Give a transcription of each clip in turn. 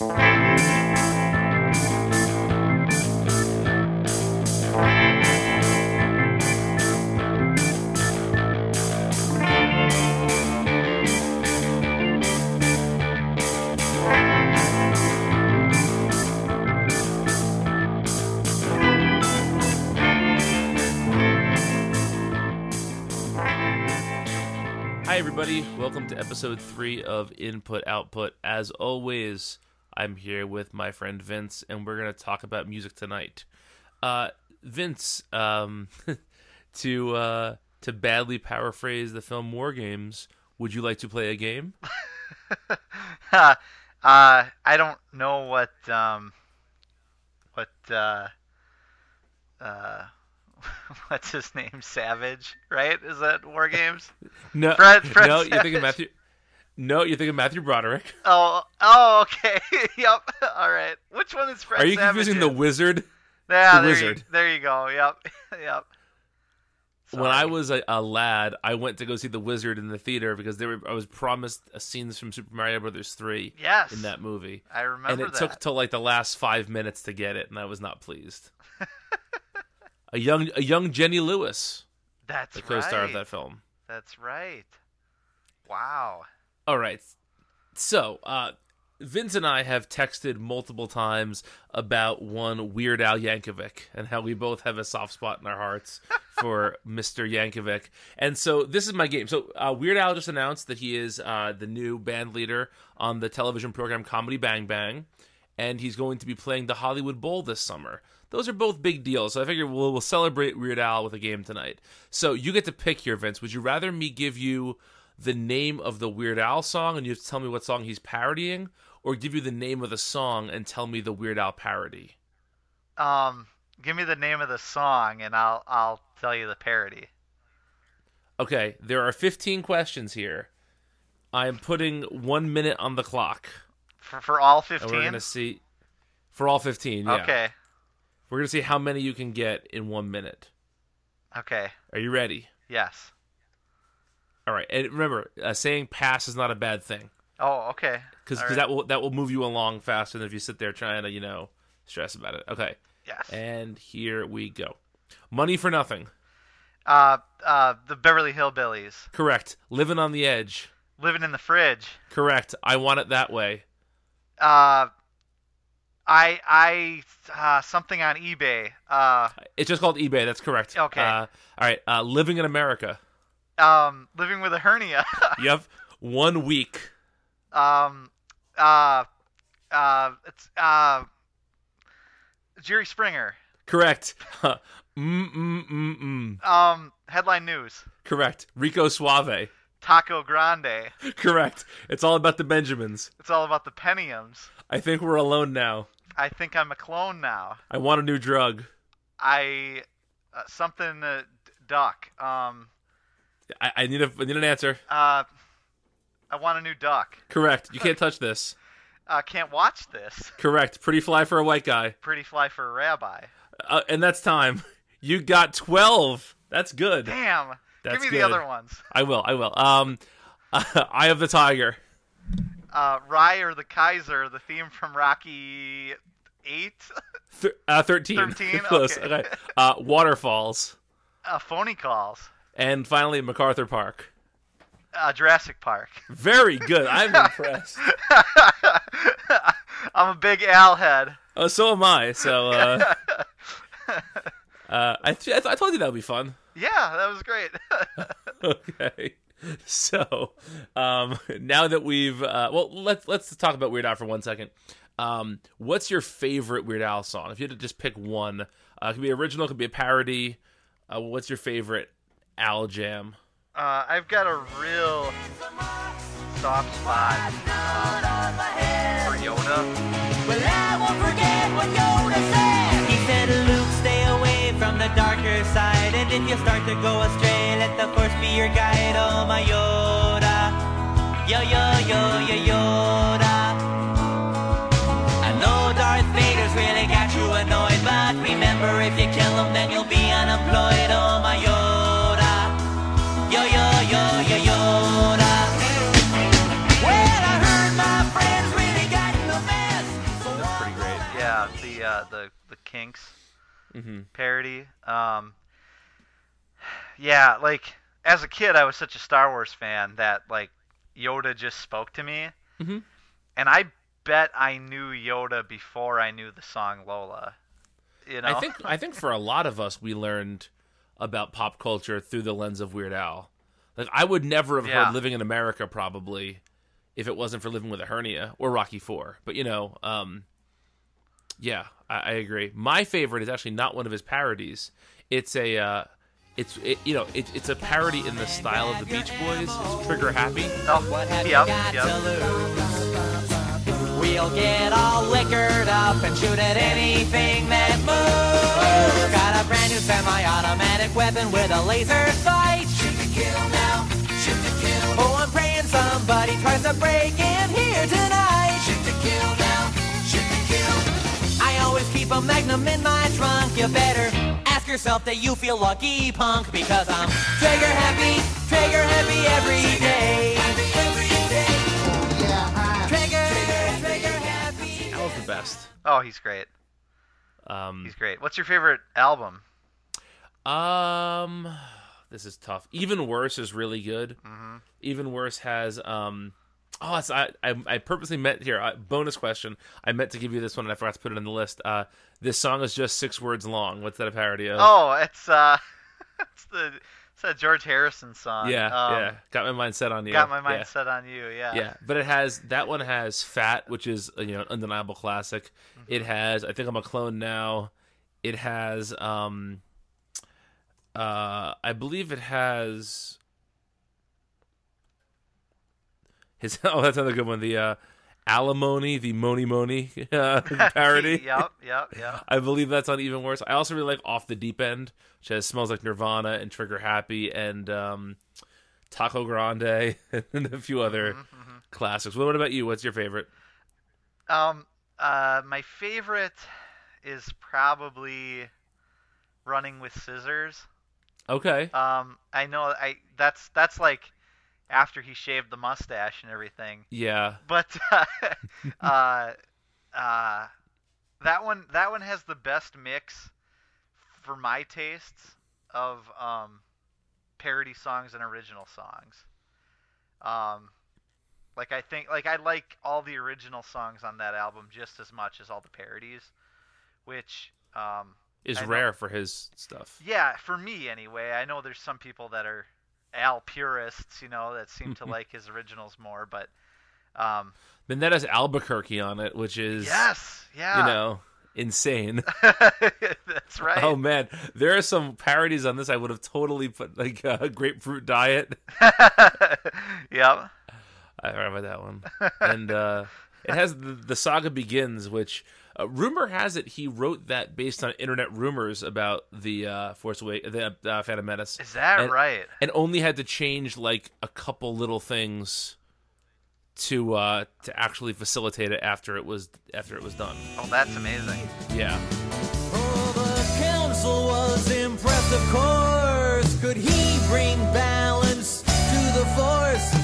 Hi, everybody. Welcome to episode three of Input Output. As always, I'm here with my friend Vince, and we're going to talk about music tonight. Uh, Vince, um, to uh, to badly paraphrase the film War Games, would you like to play a game? uh, I don't know what um, what uh, uh, what's his name? Savage, right? Is that War Games? No, Fred- Fred no, you're thinking Matthew. No, you're thinking Matthew Broderick. Oh, oh, okay. yep. All right. Which one is Fred Are you Savage confusing the? Wizard? Yeah, the there Wizard? You, there you go. Yep. yep. When I was a, a lad, I went to go see the Wizard in the theater because they were, I was promised scenes from Super Mario Brothers three yes, in that movie. I remember and it that. took till like the last five minutes to get it, and I was not pleased. a young a young Jenny Lewis, That's the co-star right. of that film. That's right. Wow. All right, so uh, Vince and I have texted multiple times about one Weird Al Yankovic and how we both have a soft spot in our hearts for Mr. Yankovic. And so this is my game. So uh, Weird Al just announced that he is uh, the new band leader on the television program Comedy Bang Bang, and he's going to be playing the Hollywood Bowl this summer. Those are both big deals, so I figure we'll, we'll celebrate Weird Al with a game tonight. So you get to pick here, Vince. Would you rather me give you the name of the Weird Al song and you have to tell me what song he's parodying, or give you the name of the song and tell me the Weird Al parody? Um, give me the name of the song, and I'll I'll tell you the parody. Okay, there are 15 questions here. I am putting one minute on the clock, For for all fifteen. we're gonna see for all 15. Yeah, Okay. we're gonna see how many you can get in one minute. Okay. Are you ready? Yes. All right, and remember, uh, saying pass is not a bad thing Oh, okay. because right. that will that will move you along faster than if you sit there trying to you know stress about it. Okay, Yes. and here we go. Money for nothing. Uh, uh, the Beverly Hillbillies. Correct. Living on the edge. Living in the fridge. Correct. I want it that way. Uh, I I uh, something on eBay. Uh, It's just called eBay. That's correct. Okay. Uh, all right. Uh, living in America. Um, living with a hernia. Yep. One week. um, uh, uh, it's uh, Jerry Springer. Correct. mm mm mm mm. Um, headline news. Correct. Rico Suave. Taco Grande. Correct. It's all about the Benjamins. It's all about the Pentiums. I think we're alone now. I think I'm a clone now. I want a new drug. I uh, something uh, d- duck. Um, I, I need a I need an answer. uh, I want a new duck. Correct. You can't touch this. Uh, can't watch this. Correct. Pretty fly for a white guy. Pretty fly for a rabbi. Uh, and that's time. You got twelve. That's good. Damn. That's Give me good. the other ones. I will. I will. Um, Eye of the Tiger. Uh, Rye or the Kaiser, the theme from Rocky Eight. Th- uh, 13. 13? Close. Okay. Uh, Waterfalls. uh, phony calls. And finally, MacArthur Park. Uh, Jurassic Park. Very good. I'm impressed. I'm a big Al head. Oh, so am I. So, uh, uh, I, th- I, th- I told you that would be fun. Yeah, that was great. okay. So, um, now that we've, uh, well, let's let's talk about Weird Al for one second. Um, what's your favorite Weird Al song? If you had to just pick one, uh, it could be original, it could be a parody. Uh, what's your favorite Al jam? uh, I've got a real soft spot um, for Yoda. Well, I won't forget what Yoda said. He said, Luke, stay away from the darker side. And if you start to go astray, let the force be your guide. Oh, my Yoda. Yo, yo, yo, yo, Yoda. I know Darth Vader's really got you annoyed. But remember, if you kill him, then you'll be unemployed. Oh, my Yoda. Kinks hmm parody. Um, yeah, like as a kid, I was such a Star Wars fan that like Yoda just spoke to me, Mhm. and I bet I knew Yoda before I knew the song Lola. You know, I think I think for a lot of us, we learned about pop culture through the lens of Weird Al. Like I would never have Yeah. heard "Living in America" probably if it wasn't for "Living with a Hernia" or Rocky Four. But you know, um, yeah, I, I agree. My favorite is actually not one of his parodies. It's a uh, it's it, you know it, it's a parody in the style of the Beach Boys. It's Trigger Happy. oh, What have yep, you got yep. to lose? We'll get all liquored up and shoot at anything that moves. Got a brand new semi-automatic weapon with a laser sight. Shoot to kill now, shoot to kill. Oh, I'm praying somebody tries to break in here tonight. Shoot to kill now, keep a magnum in my trunk. You better ask yourself that you feel lucky, punk, because I'm trigger happy, trigger happy every day. Trigger, trigger the best. Oh, he's great. Um, He's great. What's your favorite album? Um, this is tough. Even worse is really good. Mm-hmm. Even worse has um. Oh, it's, I, I I purposely meant here. Uh, bonus question. I meant to give you this one, and I forgot to put it in the list. Uh, this song is just six words long. What's that a parody of? Oh, it's uh, it's the it's that George Harrison song. yeah, um, yeah. Got my mind set on you. Got my mind Yeah. set on you. Yeah. Yeah, but it has that one has Fat, which is uh, you know an undeniable classic. Mm-hmm. It has I think I'm a clone now. It has um uh I believe it has his oh that's another good one the uh alimony the Mony Mony uh, parody. yep. Yep. Yep. I believe that's on even worse. I also really like Off the Deep End, which has Smells Like Nirvana and Trigger Happy and um, Taco Grande and a few other Mm-hmm, classics. Well, what about you? What's your favorite? Um. Uh. My favorite is probably Running with Scissors. Okay. Um. I know. I that's that's like after he shaved the mustache and everything. Yeah. But uh, uh, uh, that one that one has the best mix for my tastes of um, parody songs and original songs. Um, like I think like I like all the original songs on that album just as much as all the parodies, which um, Is I know. rare for his stuff. yeah, for me anyway. I know there's some people that are Al purists, you know, that seem to like his originals more, but um, Then that has Albuquerque on it, which is yes, yeah, you know insane. that's right. Oh man, there are some parodies on this I would have totally put like uh, grapefruit diet. yep. I remember that one. And uh, it has the, the saga begins, which uh, rumor has it he wrote that based on internet rumors about the uh, Force Away, the uh, Phantom Menace. Is that And- right? And only had to change like a couple little things to uh, to actually facilitate it after it was after it was done. Oh, that's amazing. Yeah. Oh, the council was impressed, of course. Could he bring balance to the force?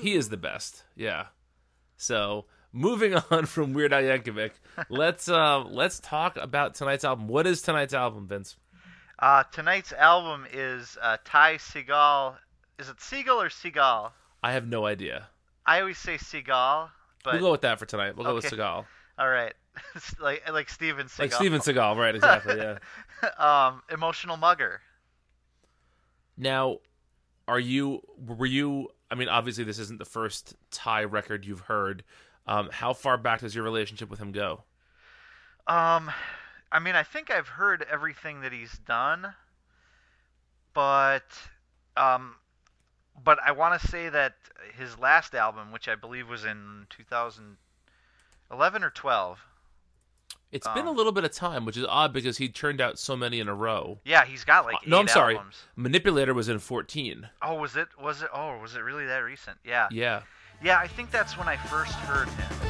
He is the best. Yeah. So moving on from Weird Al Yankovic, let's uh let's talk about tonight's album. What is tonight's album, Vince? Uh, tonight's album is uh, Ty Segall. Is it Seagal or Seagal? I have no idea. I always say Seagal, but we'll go with that for tonight. We'll go with Okay. Seagal. all right, like like Steven Seagal. Like Steven Seagal, right? Exactly. Yeah. um, emotional mugger. Now, are you? Were you? I mean, obviously, this isn't the first Ty record you've heard. Um, how far back does your relationship with him go? Um, I mean, I think I've heard everything that he's done, but um, but I want to say that his last album, which I believe was in 2011 or 12, It's been a Um, little bit of time, which is odd because he turned out so many in a row. yeah, he's got like Uh, no, I'm sorry. albums. Manipulator was in 14. Oh, was it? Was it? Oh, was it really that recent? Yeah. Yeah. Yeah, I think that's when I first heard him.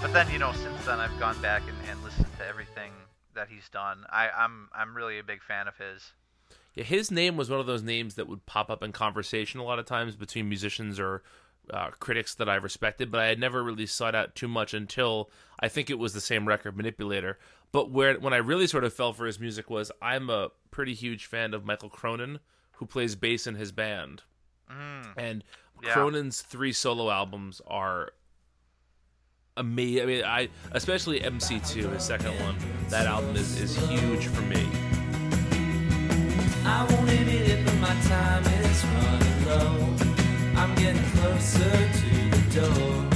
But then you know, since then I've gone back and, and listened to everything that he's done. I, I'm I'm really a big fan of his. Yeah, his name was one of those names that would pop up in conversation a lot of times between musicians or uh, critics that I respected, but I had never really sought out too much until I think it was the same record, Manipulator. But where when I really sort of fell for his music was I'm a pretty huge fan of Mikal Cronin, who plays bass in his band, Mm, and Yeah. Cronin's three solo albums are amazing. I mean, I especially MC2, his second one. That album is is huge for me. I won't admit it, but my time is running low. I'm getting closer to the door.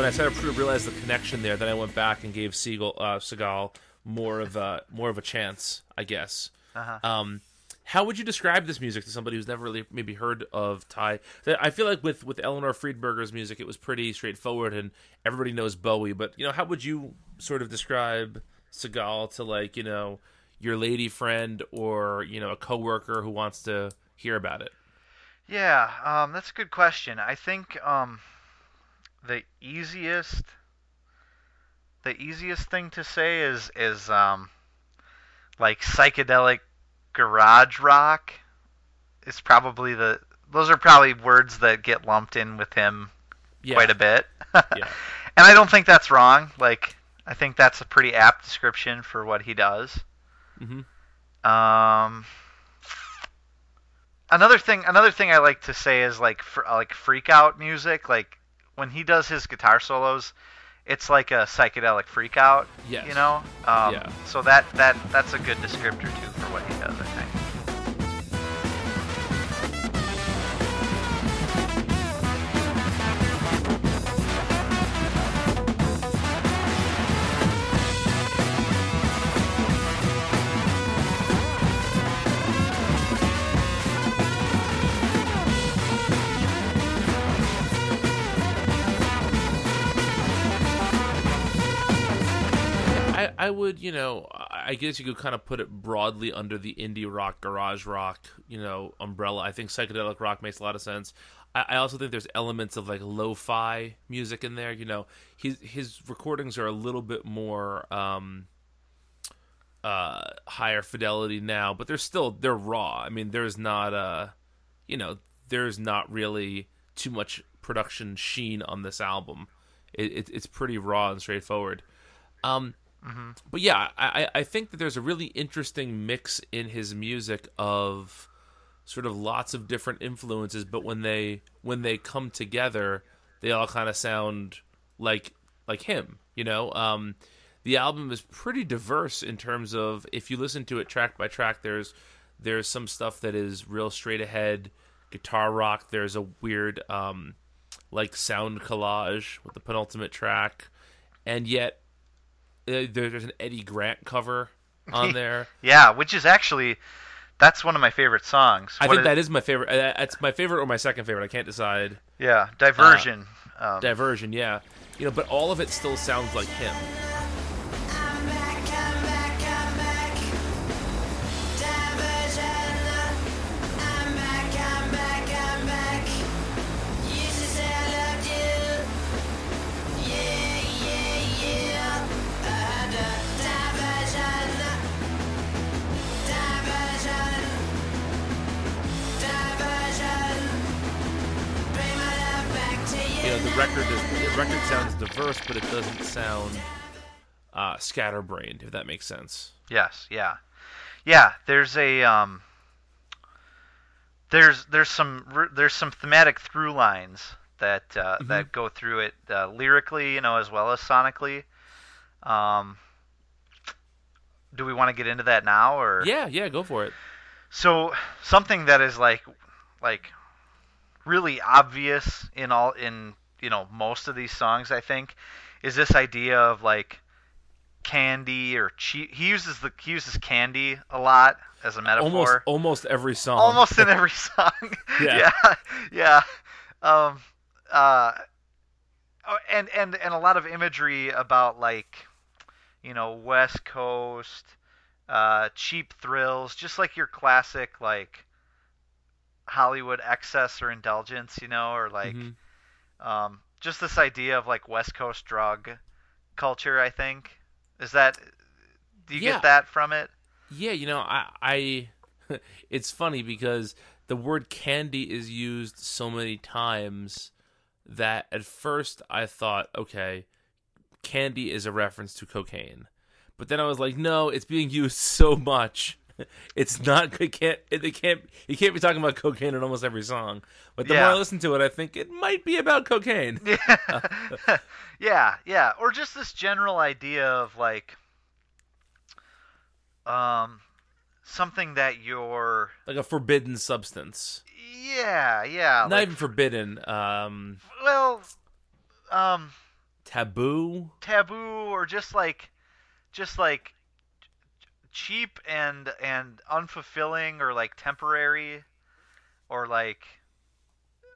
When I started to realize the connection there. Then I went back and gave Siegel uh, Seagal more of a more of a chance, I guess. Uh-huh. Um, how would you describe this music to somebody who's never really maybe heard of Ty? I feel like with with Eleanor Friedberger's music, it was pretty straightforward, and everybody knows Bowie. But you know, how would you sort of describe Segall to like you know your lady friend or you know a coworker who wants to hear about it? Yeah, um, that's a good question. I think um, the easiest the easiest thing to say is is um, like psychedelic garage rock is probably the those are probably words that get lumped in with him Yeah. quite a bit. Yeah. And I don't think that's wrong. Like I think that's a pretty apt description for what he does. Mhm. Um, another thing, another thing I like to say is like fr- like freak out music. Like when he does his guitar solos, it's like a psychedelic freak out. Yes. You know. Um, Yeah. So that that that's a good descriptor too for what he does. I I, would, you know, I guess you could kind of put it broadly under the indie rock, garage rock, you know, umbrella. I think psychedelic rock makes a lot of sense. I, also think there's elements of like lo-fi music in there. You know, his his recordings are a little bit more um, uh, higher fidelity now, but they're still they're raw. I mean, there's not uh, you know, there's not really too much production sheen on this album. It, it, it's pretty raw and straightforward. Um, but yeah, I, I think that there's a really interesting mix in his music of sort of lots of different influences, but when they when they come together, they all kind of sound like like him. You know, um, the album is pretty diverse in terms of if you listen to it track by track. There's there's some stuff that is real straight ahead guitar rock. There's a weird um, like sound collage with the penultimate track, and yet there's an Eddy Grant cover on there. Yeah, which is actually that's one of my favorite songs. I What think it- that is my favorite. Uh, That's my favorite or my second favorite. I can't decide. yeah, Diversion. Uh, um, Diversion, yeah. You know, but all of it still sounds like him. Record sounds diverse, but it doesn't sound uh, scatterbrained. If that makes sense. Yes, yeah, yeah. There's a um, there's there's some there's some thematic through lines that uh, Mm-hmm. that go through it uh, lyrically, you know, as well as sonically. Um, do we want to get into that now, or Yeah, yeah, go for it. so something that is like like really obvious in all in you know most of these songs I think is this idea of like candy or cheap he uses the he uses candy a lot as a metaphor almost every song. almost in every song Yeah. yeah yeah um uh oh, and and and a lot of imagery about like you know west coast uh cheap thrills just like your classic like hollywood excess or indulgence you know or like Mhm. Um just this idea of like west coast drug culture i think is that do you Yeah. get that from it Yeah, you know, I, I it's funny because the word candy is used so many times that at first I thought, okay, candy is a reference to cocaine. But then I was like, no, it's being used so much. It's not it can't it, it can't you can't be talking about cocaine in almost every song. But the more I listen to it, I think it might be about cocaine. Yeah, yeah, yeah. Or just this general idea of like, um, something that you're. Like a forbidden substance. Yeah, yeah. Not like, even forbidden, um Well, um, taboo. taboo or just like, just like cheap and and unfulfilling or like temporary, or like,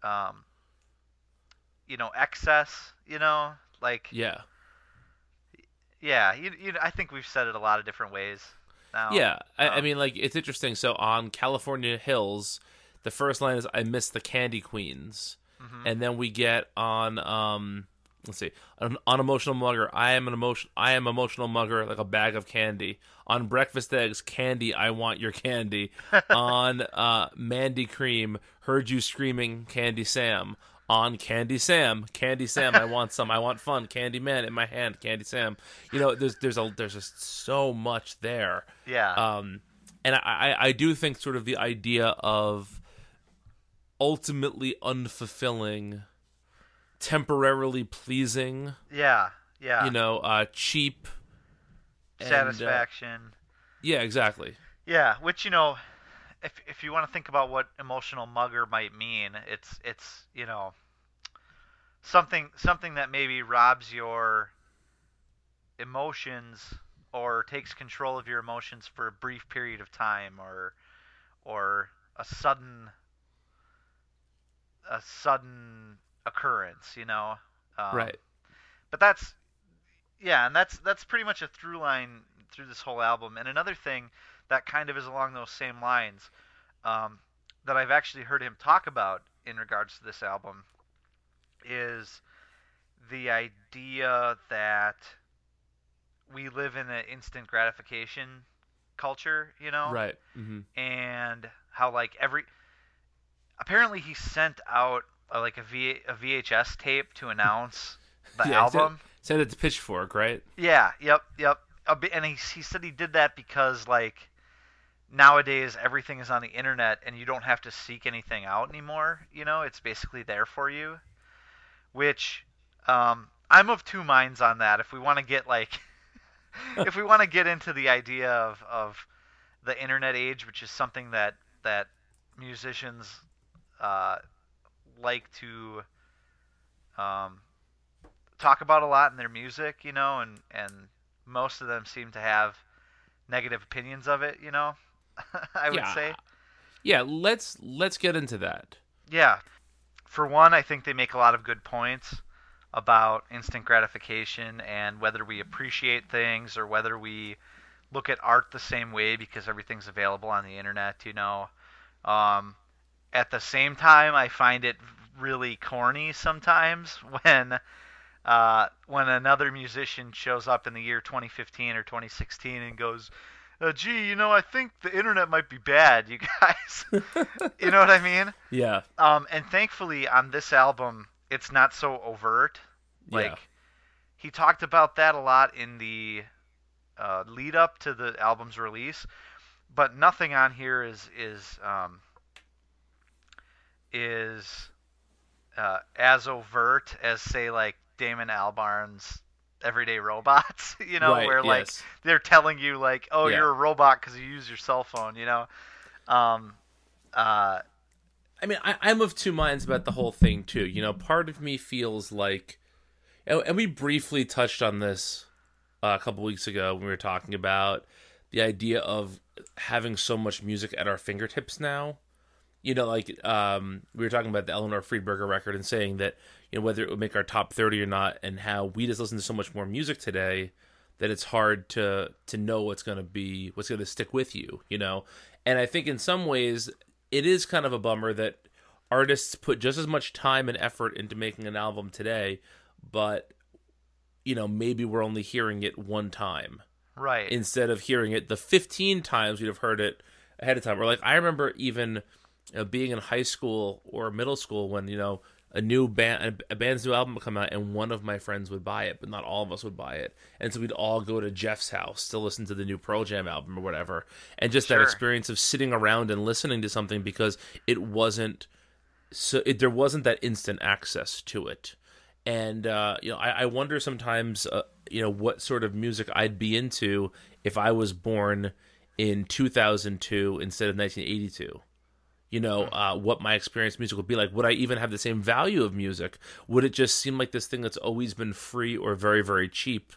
um, you know, excess. You know, like. Yeah. Yeah, you, you, I think we've said it a lot of different ways. Now. Yeah, I, I um, mean, like it's interesting. So on California Hills, the first line is "I miss the Candy Queens," Mhm. and then we get on um, let's see, an unemotional mugger. I am an emotion. I am emotional mugger, like a bag of candy. On breakfast eggs, candy. I want your candy. on uh, Mandy Cream, heard you screaming, Candy Sam. On Candy Sam, Candy Sam, I want some. I want fun. Candy Man in my hand, Candy Sam. You know, there's there's a there's just so much there. Yeah. Um, and I, I, I do think sort of the idea of ultimately unfulfilling, temporarily pleasing, yeah. Yeah. you know, uh, cheap. and, uh, Satisfaction. yeah, exactly. Yeah, which you know, if if you want to think about what emotional mugger might mean, it's it's you know something something that maybe robs your emotions or takes control of your emotions for a brief period of time or or a sudden a sudden occurrence, you know. Um, right. but that's yeah and that's that's pretty much a through line through this whole album and another thing that kind of is along those same lines um, that i've actually heard him talk about in regards to this album is the idea that we live in an instant gratification culture you know Right. hmm and how like every apparently he sent out uh, like a, v, a VHS tape to announce the Yeah, said- album. Send it to Pitchfork, right? Yeah, yep, yep. And he he said he did that because like nowadays everything is on the internet and you don't have to seek anything out anymore. You know, it's basically there for you. Which um, I'm of two minds on that. If we want to get like, if we want to get into the idea of of the internet age, which is something that that musicians uh, like to um, talk about a lot in their music, you know, and and most of them seem to have negative opinions of it, you know. I would Yeah. say. Yeah, let's let's get into that. Yeah. For one, I think they make a lot of good points about instant gratification and whether we appreciate things or whether we look at art the same way because everything's available on the internet, you know. Um, at the same time, I find it really corny sometimes when uh, when another musician shows up in the year 2015 or 2016 and goes, uh, "Gee, you know, I think the internet might be bad, you guys." you know what I mean? Yeah. Um, and thankfully on this album, it's not so overt. Like Yeah. he talked about that a lot in the uh, lead up to the album's release, but nothing on here is is um, is uh, as overt as say like Damon Albarn's Everyday Robots. You know, Right, where like yes. they're telling you like, oh, Yeah. you're a robot because you use your cell phone. You know. Um, uh, I mean, I, I'm of two minds about the whole thing too. You know, part of me feels like, and and we briefly touched on this uh, a couple weeks ago when we were talking about the idea of having so much music at our fingertips now. You know, like um, we were talking about the Eleanor Friedberger record and saying that you know whether it would make our top thirty or not, and how we just listen to so much more music today that it's hard to to know what's going to be what's going to stick with you. You know, and I think in some ways it is kind of a bummer that artists put just as much time and effort into making an album today, but you know maybe we're only hearing it one time right. instead of hearing it the 15 times we'd have heard it ahead of time. Or like I remember even uh, being in high school or middle school when you know a new band a band's new album would come out and one of my friends would buy it, but not all of us would buy it, and so we'd all go to Jeff's house to listen to the new Pearl Jam album or whatever, and just that experience of sitting around and listening to something because it wasn't so it, there wasn't that instant access to it. And uh, you know I, I wonder sometimes uh, you know what sort of music I'd be into if I was born in 2002 instead of 1982 you know uh, what my experience music would be like would I even have the same value of music would it just seem like this thing that's always been free or very very cheap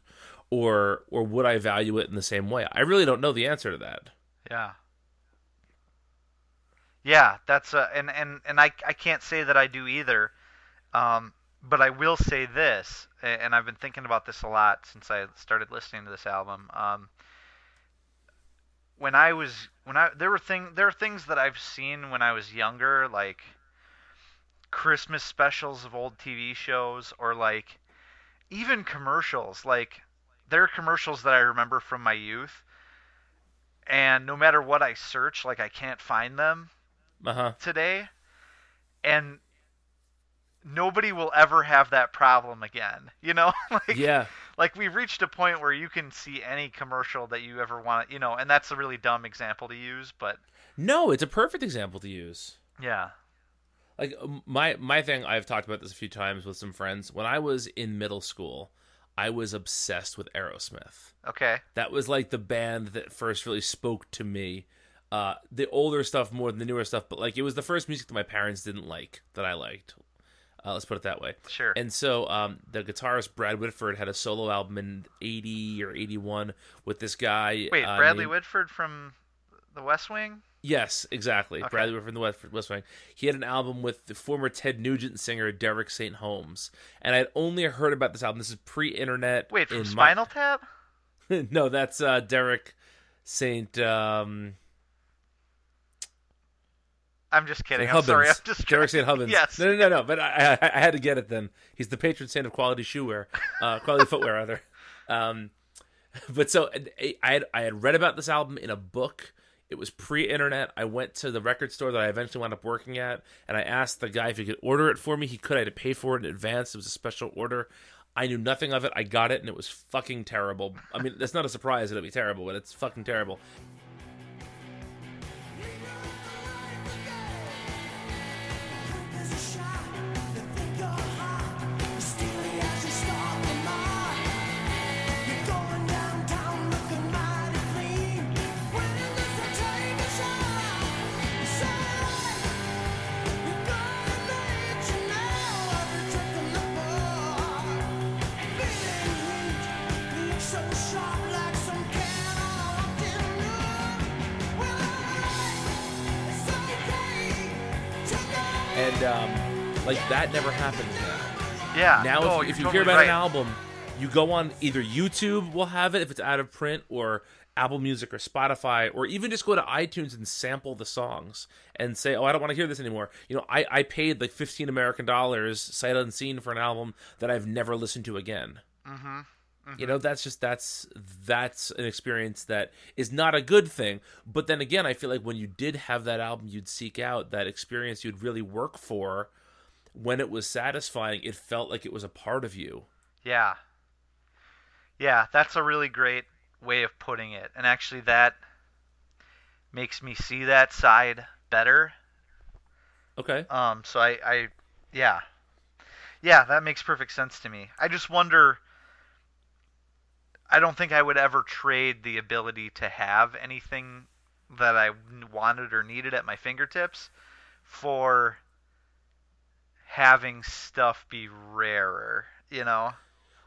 or or would I value it in the same way I really don't know the answer to that Yeah. Yeah, that's uh, and and and I I can't say that I do either. Um, but I will say this, and I've been thinking about this a lot since I started listening to this album. Um, when I was when I there were thing there are things that I've seen when I was younger, like Christmas specials of old TV shows, or like even commercials. Like there are commercials that I remember from my youth and no matter what I search, like I can't find them uh-huh today, and nobody will ever have that problem again. You know, like yeah like we've reached a point where you can see any commercial that you ever want, you know, and that's a really dumb example to use, but no it's a perfect example to use. Yeah, like my my thing i've talked about this a few times with some friends. When i was in middle school i was obsessed with aerosmith. Okay, that was like the band that first really spoke to me. Uh the older stuff more than the newer stuff but like it was the first music that my parents didn't like that i liked uh, let's put it that way sure, and so um, the guitarist Brad Whitford had a solo album in '80 or '81 with this guy. wait, uh, Bradley named- Whitford from The West Wing. Yes, exactly. Okay. Bradley Whitford from the West, West Wing. He had an album with the former Ted Nugent singer Derek St. Holmes, and I'd only heard about this album. This is pre-internet. Wait, from in my- Spinal Tap? no, that's uh, Derek St. Um, I'm just kidding. I'm sorry. I'm just Derek St. Hubbins. Yes. No, no, no, no. But I, I, I had to get it then. He's the patron saint of quality shoe wear, uh, quality footwear, rather. Um, but so I had I had read about this album in a book. It was pre-internet. I went to the record store that I eventually wound up working at, and I asked the guy if he could order it for me. He could. I had to pay for it in advance. It was a special order. I knew nothing of it. I got it, and it was fucking terrible. I mean, that's not a surprise it'll be terrible, but it's fucking terrible. And um, like that never happens now. Yeah. Now, oh, if, if you totally hear about right. an album, you go on either YouTube will have it if it's out of print, or Apple Music or Spotify, or even just go to iTunes and sample the songs and say, "Oh, I don't want to hear this anymore." You know, I, I paid like fifteen American dollars sight unseen for an album that I've never listened to again. Mm-hmm. You know, that's just that's that's an experience that is not a good thing. But then again, I feel like when you did have that album, you'd seek out that experience you'd really work for. When it was satisfying, it felt like it was a part of you. Yeah. Yeah, that's a really great way of putting it. And actually that makes me see that side better. Okay. Um so I I yeah. Yeah, that makes perfect sense to me. I just wonder I don't think I would ever trade the ability to have anything that I wanted or needed at my fingertips for having stuff be rarer, you know?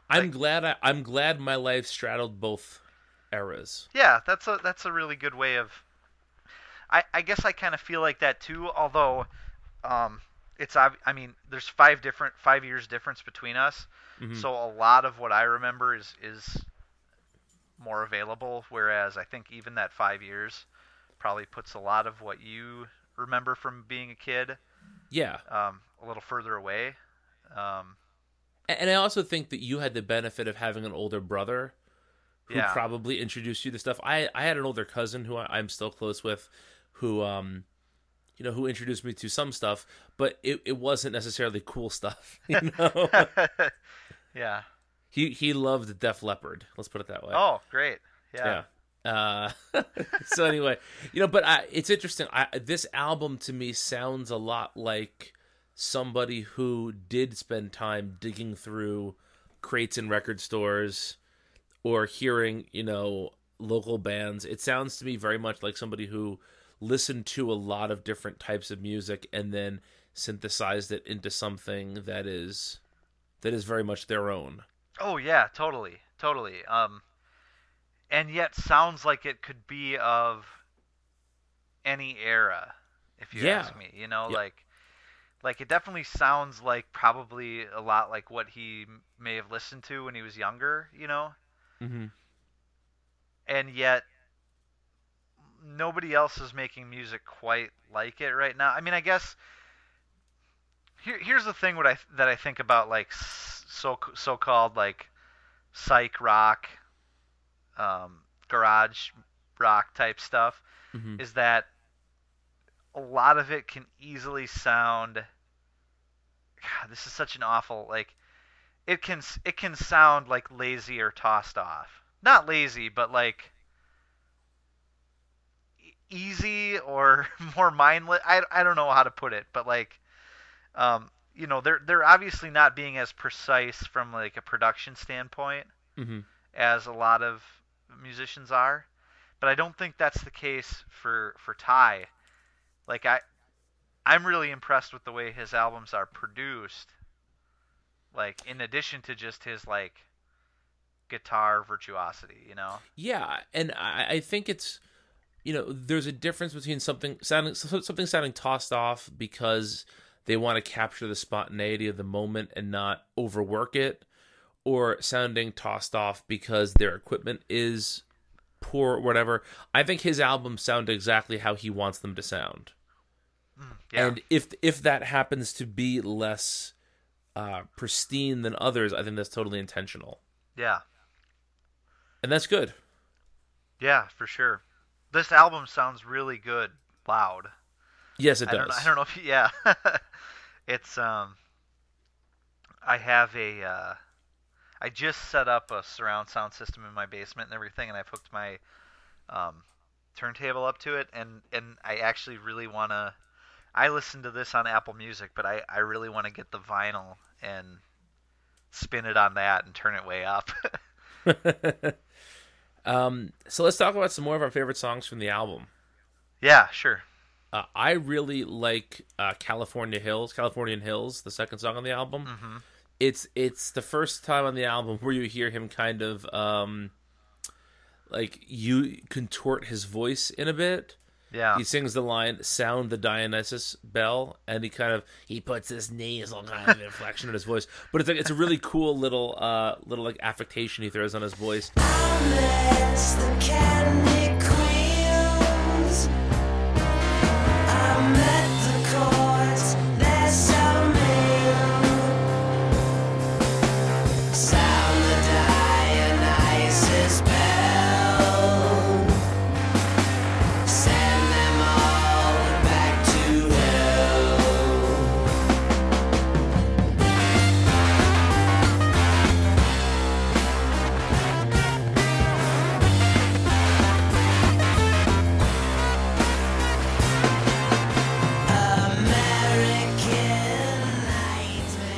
I'm Like- glad I, I'm glad my life straddled both eras. Yeah, that's a that's a really good way of. I I guess I kind of feel like that too. Although, um, it's I mean, there's five different five years difference between us, Mhm. so a lot of what I remember is is more available. Whereas I think even that five years probably puts a lot of what you remember from being a kid Yeah. um, a little further away. Um, And I also think that you had the benefit of having an older brother who Yeah. probably introduced you to stuff. I I had an older cousin who I, I'm still close with, who um, you know, who introduced me to some stuff, but it, it wasn't necessarily cool stuff. You know, yeah. He he loved Def Leppard. Let's put it that way. Oh, great. Yeah. Yeah. Uh, so anyway, you know, but I, it's interesting. I, this album to me sounds a lot like somebody who did spend time digging through crates in record stores or hearing, you know, local bands. It sounds to me very much like somebody who listened to a lot of different types of music and then synthesized it into something that is that is very much their own. Oh yeah, totally, totally. Um, and yet sounds like it could be of any era, if you Yeah. ask me. You know, Yeah. like, like it definitely sounds like probably a lot like what he may have listened to when he was younger. You know, Mm-hmm. and yet nobody else is making music quite like it right now. I mean, I guess here, here's the thing what I that I think about like so so-called like psych rock um, garage rock type stuff Mm-hmm. is that a lot of it can easily sound God, this is such an awful like it can it can sound like lazy or tossed off. Not lazy, but like easy or more mindless. I, I don't know how to put it, but like um you know, they're they're obviously not being as precise from like a production standpoint Mm-hmm. as a lot of musicians are. But I don't think that's the case for for Ty. Like I I'm really impressed with the way his albums are produced. Like in addition to just his like guitar virtuosity, you know. Yeah, and I, I think it's you know there's a difference between something sounding something sounding tossed off because they want to capture the spontaneity of the moment and not overwork it, or sounding tossed off because their equipment is poor or whatever. I think his albums sound exactly how he wants them to sound. Yeah. And if if that happens to be less uh, pristine than others, I think that's totally intentional, yeah. and that's good. Yeah, for sure. This album sounds really good loud. Yes, it I does. don't I don't know if you, yeah. it's um I have a uh I just set up a surround sound system in my basement and everything and I've hooked my um turntable up to it and and I actually really want to I listen to this on Apple Music, but I I really want to get the vinyl and spin it on that and turn it way up. um, so let's talk about some more of our favorite songs from the album. yeah, sure. Uh, I really like uh, California Hills, Californian Hills, the second song on the album. hmm It's it's the first time on the album where you hear him kind of um, like you contort his voice in a bit, Yeah. he sings the line "Sound the Dionysus bell," and he kind of he puts this nasal kind of inflection in his voice. But it's like it's a really cool little uh little like affectation he throws on his voice.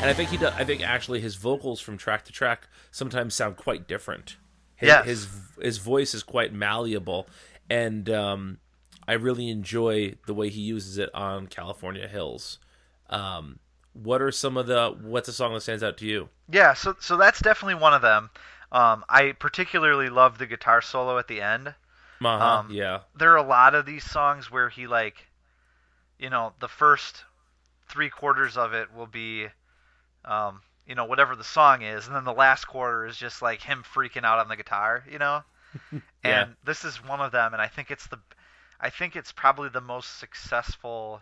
And I think he does. I think actually his vocals from track to track sometimes sound quite different. His Yes. his, his voice is quite malleable, and um, I really enjoy the way he uses it on California Hills. Um, what are some of the? What's a song that stands out to you? Yeah, so so that's definitely one of them. Um, I particularly love the guitar solo at the end. Uh-huh, Um, yeah, There are a lot of these songs where he like, you know, the first three quarters of it will be, um, you know, whatever the song is, and then the last quarter is just like him freaking out on the guitar, you know. Yeah. And this is one of them, and I think it's the, I think it's probably the most successful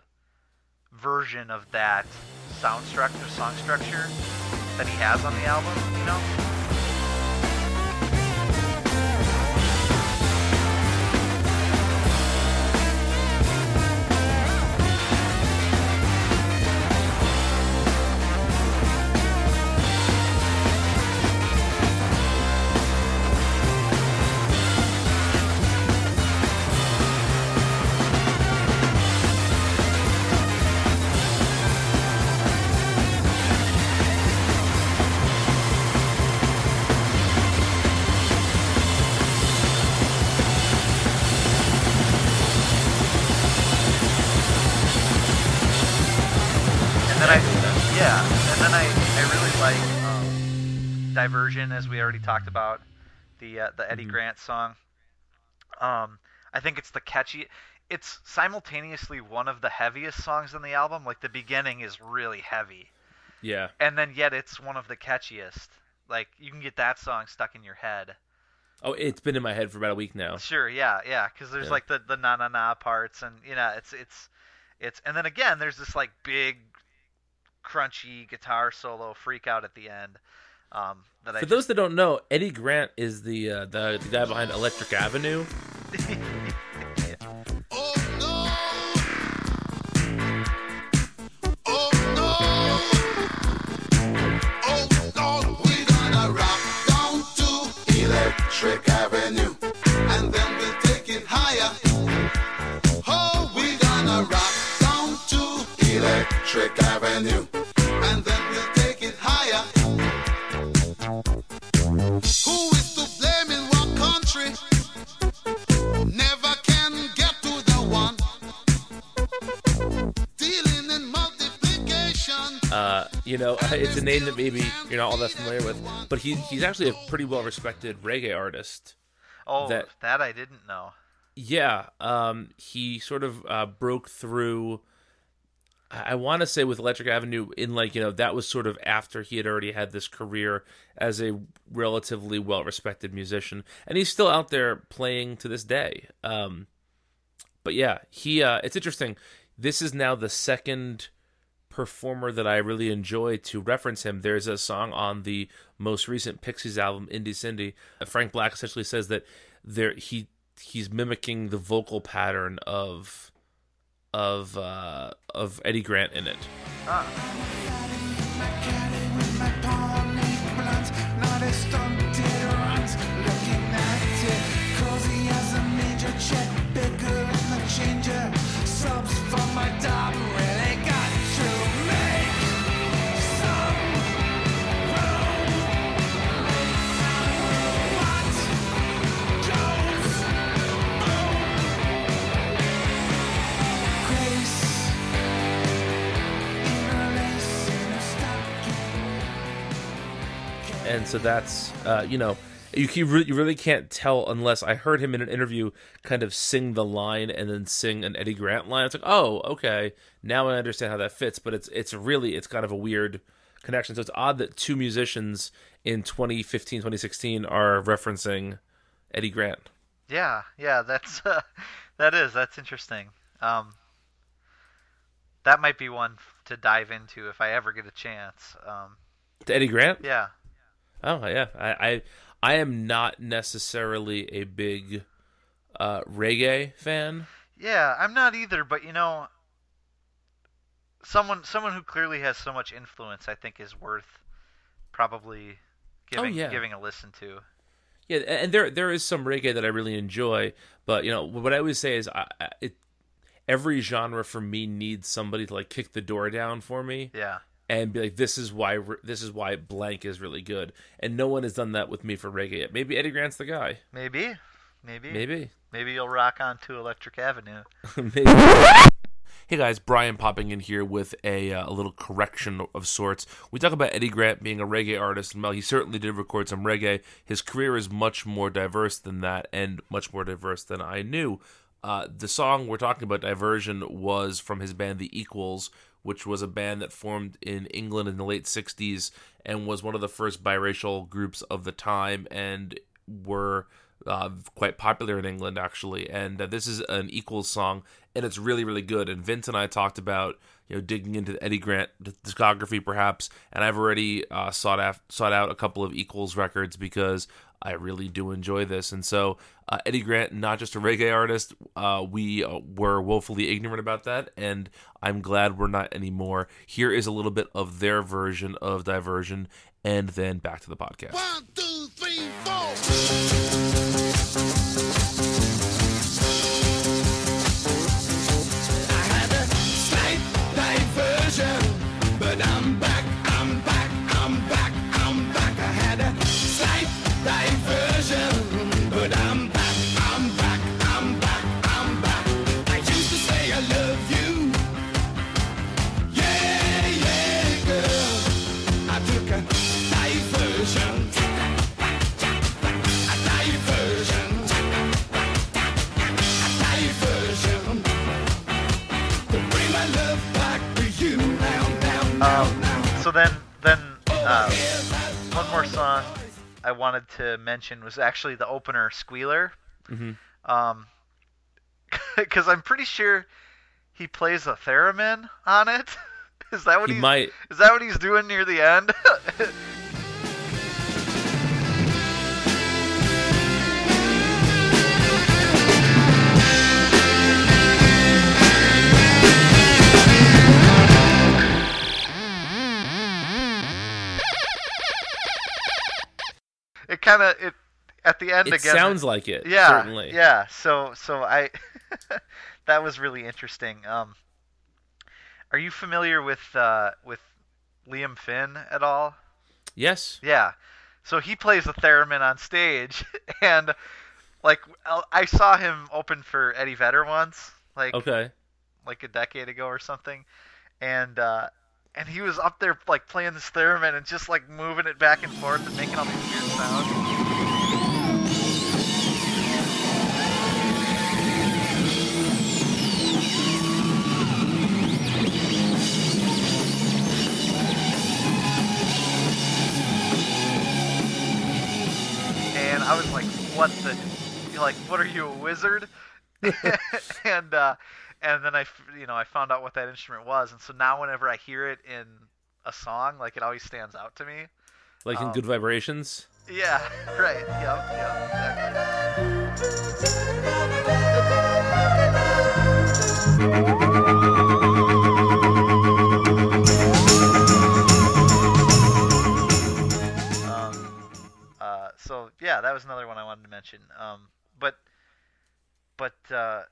version of that sound structure, song structure that he has on the album, you know. As we already talked about, the uh, the Eddy Grant song. Um, I think it's the catchy. It's simultaneously one of the heaviest songs on the album. Like the beginning is really heavy, yeah. and then yet it's one of the catchiest. Like you can get that song stuck in your head. Oh, it's been in my head for about a week now. Sure, yeah, yeah, because there's Yeah. like the the na na na parts, and you know, it's it's it's, and then again, there's this like big, crunchy guitar solo freak out at the end. Um, that I For just, those that don't know, Eddy Grant is the uh, the, the guy behind Electric Avenue. Oh no! Oh no! Oh no! We gonna rock down to Electric Avenue, and then we'll take it higher. Oh, we gonna rock down to Electric Avenue, you know, it's a name that maybe you're not all that familiar with, but he he's actually a pretty well respected reggae artist. oh, that- that, I didn't know. Yeah, um, he sort of uh, broke through. I, want to say with Electric Avenue, in like you know that was sort of after he had already had this career as a relatively well respected musician, and he's still out there playing to this day. Um, but yeah, he uh, it's interesting. This is now the second performer that I really enjoy to reference him. There's a song on the most recent Pixies album, Indie Cindy. Frank Black essentially says that there he he's mimicking the vocal pattern of of uh, of Eddy Grant in it. And so that's uh, you know, You re- you really can't tell unless I heard him in an interview kind of sing the line and then sing an Eddy Grant line. It's like, oh, okay, now I understand how that fits. But it's it's really it's kind of a weird connection. So it's odd that two musicians in 2015, 2016 are referencing Eddy Grant. Yeah, yeah, that's uh, that is that's interesting. Um, that might be one to dive into if I ever get a chance. Um, To Eddy Grant? yeah, Oh yeah, I I, I am not necessarily a big uh, reggae fan. yeah, I'm not either, but you know, someone someone who clearly has so much influence, I think, is worth probably giving yeah. giving a listen to. Yeah, and there there is some reggae that I really enjoy, but you know what I always say is I- it every genre for me needs somebody to like kick the door down for me Yeah, and be like this is why this is why blank is really good, and no one has done that with me for reggae yet. Maybe Eddy Grant's the guy. maybe, maybe, Maybe. maybe you'll rock on to Electric Avenue. Maybe. Hey guys, Brian popping in here with a, uh, a little correction of sorts. We talk about Eddy Grant being a reggae artist, and while he certainly did record some reggae, his career is much more diverse than that, and much more diverse than I knew. Uh, the song we're talking about, Diversion, was from his band The Equals, which was a band that formed in England in the late 60s and was one of the first biracial groups of the time, and were uh, quite popular in England actually. And uh, this is an Equals song, and it's really really good. And Vince and I talked about you know digging into the Eddy Grant discography perhaps, and I've already uh, sought af- sought out a couple of Equals records because I really do enjoy this. And so uh, Eddy Grant, not just a reggae artist, uh, we uh, were woefully ignorant about that, and I'm glad we're not anymore. Here is a little bit of their version of Diversion, and then back to the podcast. One, two, three, four. Song I wanted to mention was actually the opener, "Squealer." Mhm. Um, because I'm pretty sure he plays a theremin on it. Is that what He he's? might. Is that what he's doing near the end? it kind of it at the end It again. sounds like it. yeah, certainly. yeah. So so I that was really interesting. Um, are you familiar with uh, with Liam Finn at all? Yes. Yeah. So he plays the theremin on stage, and like I- I saw him open for Eddie Vedder once, like Okay. like a decade ago or something, and uh, and he was up there like playing this theremin and just like moving it back and forth and making all these weird sounds. and I was like, "What the? Like, what are you a wizard?" and uh, and then I, you know, I found out what that instrument was, and so now whenever I hear it in a song, like it always stands out to me. Like in Um, Good Vibrations. Yeah, right. Yep, yep, exactly. Um, uh, so yeah, that was another one I wanted to mention. Um, but but uh,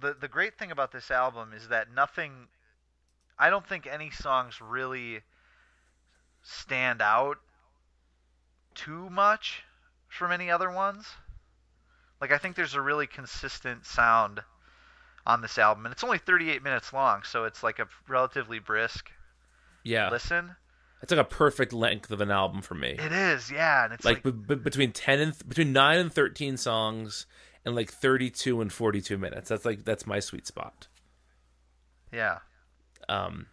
the the great thing about this album is that nothing. I don't think any songs really stand out too much from any other ones. Like I think there's a really consistent sound on this album, and it's only 38 minutes long, so it's like a relatively brisk Yeah. listen. it's like a perfect length of an album for me. It is, yeah, and it's like, like, be- between 10 and th- between 9 and 13 songs and like 32 and 42 minutes. That's like that's my sweet spot. yeah, Um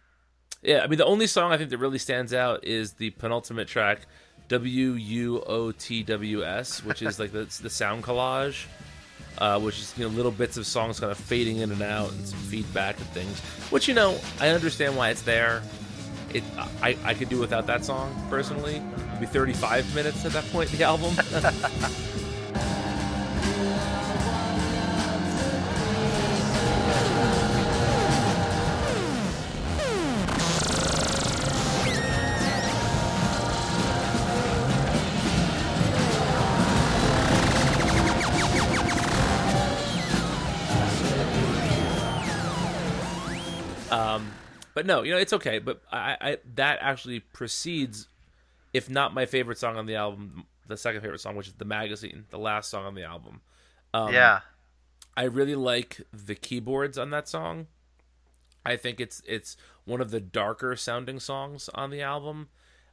yeah, I mean the only song I think that really stands out is the penultimate track W U O T W S, which is like the the sound collage. Uh, which is you know little bits of songs kind of fading in and out and some feedback and things. Which you know I understand why it's there. It I, I could do without that song personally. It'd be 35 minutes at that point in the album. but no, you know it's okay. But I, I that actually precedes, if not my favorite song on the album, the second favorite song, which is the magazine, the last song on the album. Um, yeah, I really like the keyboards on that song. I think it's it's one of the darker sounding songs on the album.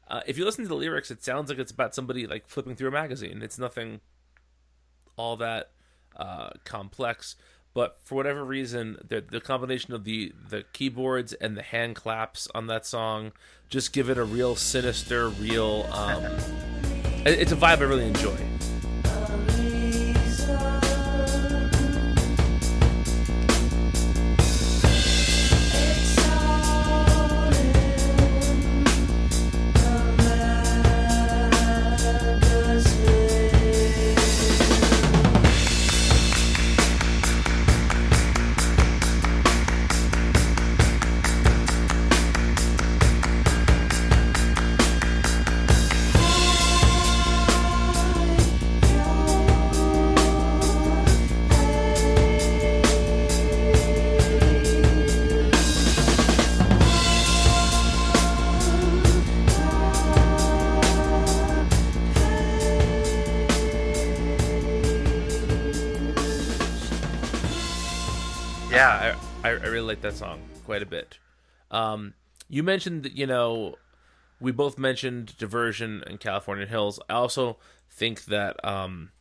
Uh, if you listen to the lyrics, it sounds like it's about somebody like flipping through a magazine. It's nothing all that uh, complex, but for whatever reason, the the combination of the the keyboards and the hand claps on that song just give it a real sinister, real. Um, it's a vibe I really enjoy. Like that song quite a bit. Um, you mentioned that you know we both mentioned Diversion and California Hills. I also think that um,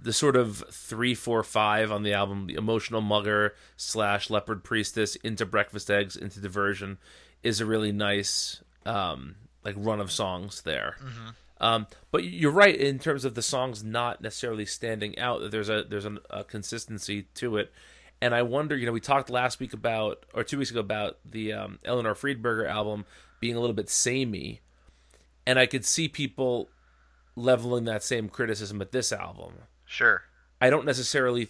the sort of three, four, five on the album, the emotional mugger slash leopard priestess into breakfast eggs into Diversion, is a really nice um, like run of songs there. Um, but you're right in terms of the songs not necessarily standing out. That there's a there's an, a consistency to it, and I wonder. You know, we talked last week about or two weeks ago about the um, Eleanor Friedberger album being a little bit samey, and I could see people leveling that same criticism at this album. sure. I don't necessarily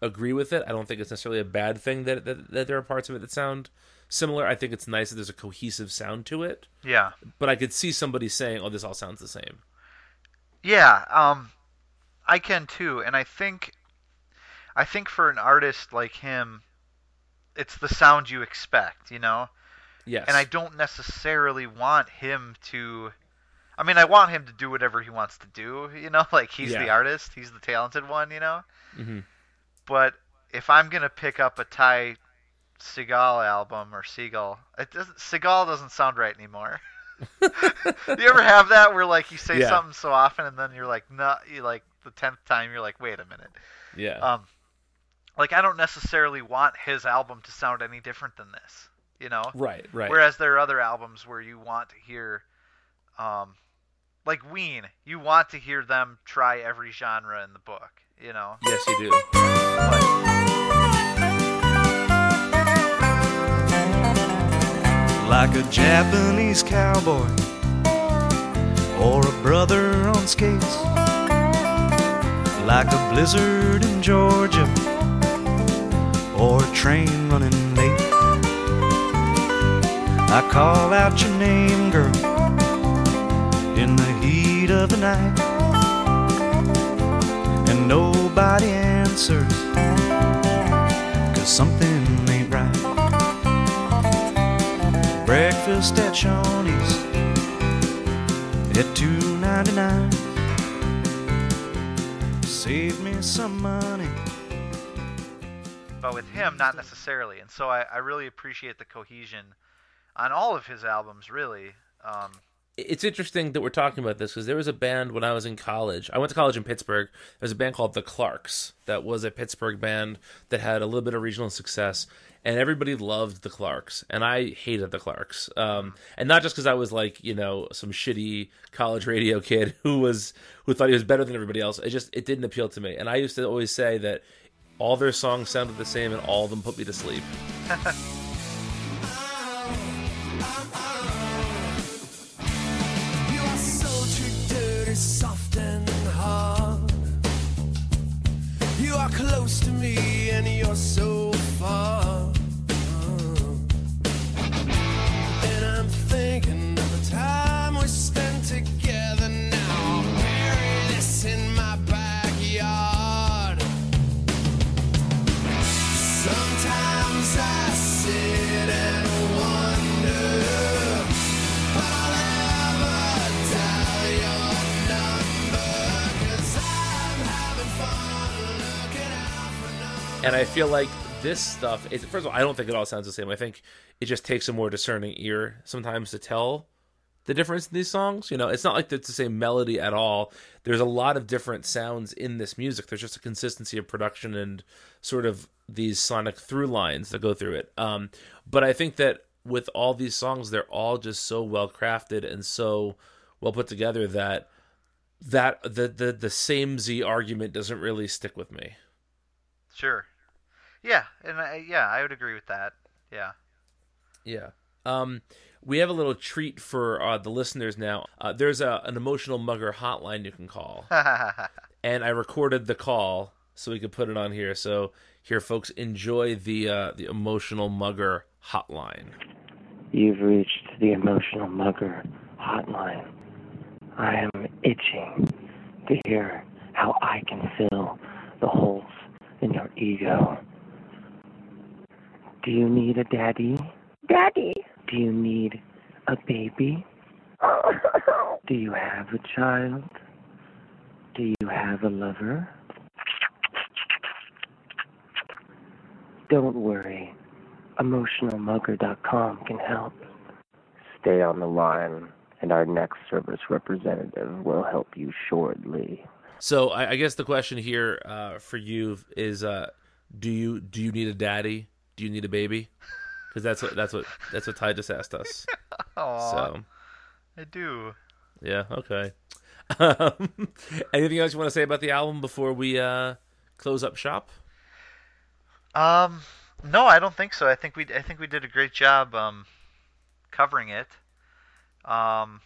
agree with it. I don't think it's necessarily a bad thing that, that that there are parts of it that sound similar. I think it's nice that there's a cohesive sound to it. Yeah, But I could see somebody saying, "Oh, this all sounds the same." yeah. Um, I can too, and I think, I think for an artist like him, it's the sound you expect, you know. Yes. and I don't necessarily want him to. I mean, I want him to do whatever he wants to do. You know, like he's the artist, he's the talented one. You know, Mhm. but if I'm gonna pick up a Ty Segall album or Seagal, it doesn't. Seagal doesn't sound right anymore. you ever have that where like you say Yeah. something so often and then you're like, no, you like the tenth time you're like, wait a minute. Yeah. Um, like I don't necessarily want his album to sound any different than this. You know, right. Right. Whereas there are other albums where you want to hear, um, like Ween, you want to hear them try every genre in the book. You know, yes, you do. but like a Japanese cowboy or a brother on skates, like a blizzard in Georgia or a train running late. I call out your name, girl, in the heat of the night, and nobody answers, cause something ain't right. Breakfast at Shawnee's at two ninety nine. Save me some money. But with him, not necessarily. And so I, I really appreciate the cohesion on all of his albums, really. Um, it's interesting that we're talking about this because there was a band when I was in college. I went to college in Pittsburgh. There was a band called the Clarks that was a Pittsburgh band that had a little bit of regional success, and everybody loved the Clarks, and I hated the Clarks. Um, and not just because I was like you know some shitty college radio kid who was who thought he was better than everybody else. It just it didn't appeal to me, and I used to always say that all their songs sounded the same, and all of them put me to sleep. You are sultry, dirty, soft and hard. You are close to me and you're so and I feel like this stuff. It, first of all, I don't think it all sounds the same. I think it just takes a more discerning ear sometimes to tell the difference in these songs. You know, it's not like it's the same melody at all. There's a lot of different sounds in this music. There's just a consistency of production and sort of these sonic through lines that go through it. Um, but I think that with all these songs, they're all just so well crafted and so well put together that that the the the same Z argument doesn't really stick with me. Sure. Yeah, and I, yeah, I would agree with that. Yeah. Yeah. Um, we have a little treat for uh, the listeners now. Uh, there's a, an emotional mugger hotline you can call, and I recorded the call so we could put it on here. So here, folks, enjoy the uh, the emotional mugger hotline. You've reached the emotional mugger hotline. I am itching to hear how I can fill the holes in your ego. Do you need a daddy? Daddy. Do you need a baby? Do you have a child? Do you have a lover? Don't worry. EmotionalMugger.com can help. Stay on the line, and our next service representative will help you shortly. So I, I guess the question here uh, for you is: uh, Do you do you need a daddy? Do you need a baby? Because that's what that's what that's what Ty just asked us. Aw, So I do. yeah, okay. Um, anything else you want to say about the album before we uh, close up shop? Um, no, I don't think so. I think we I think we did a great job um covering it. Um,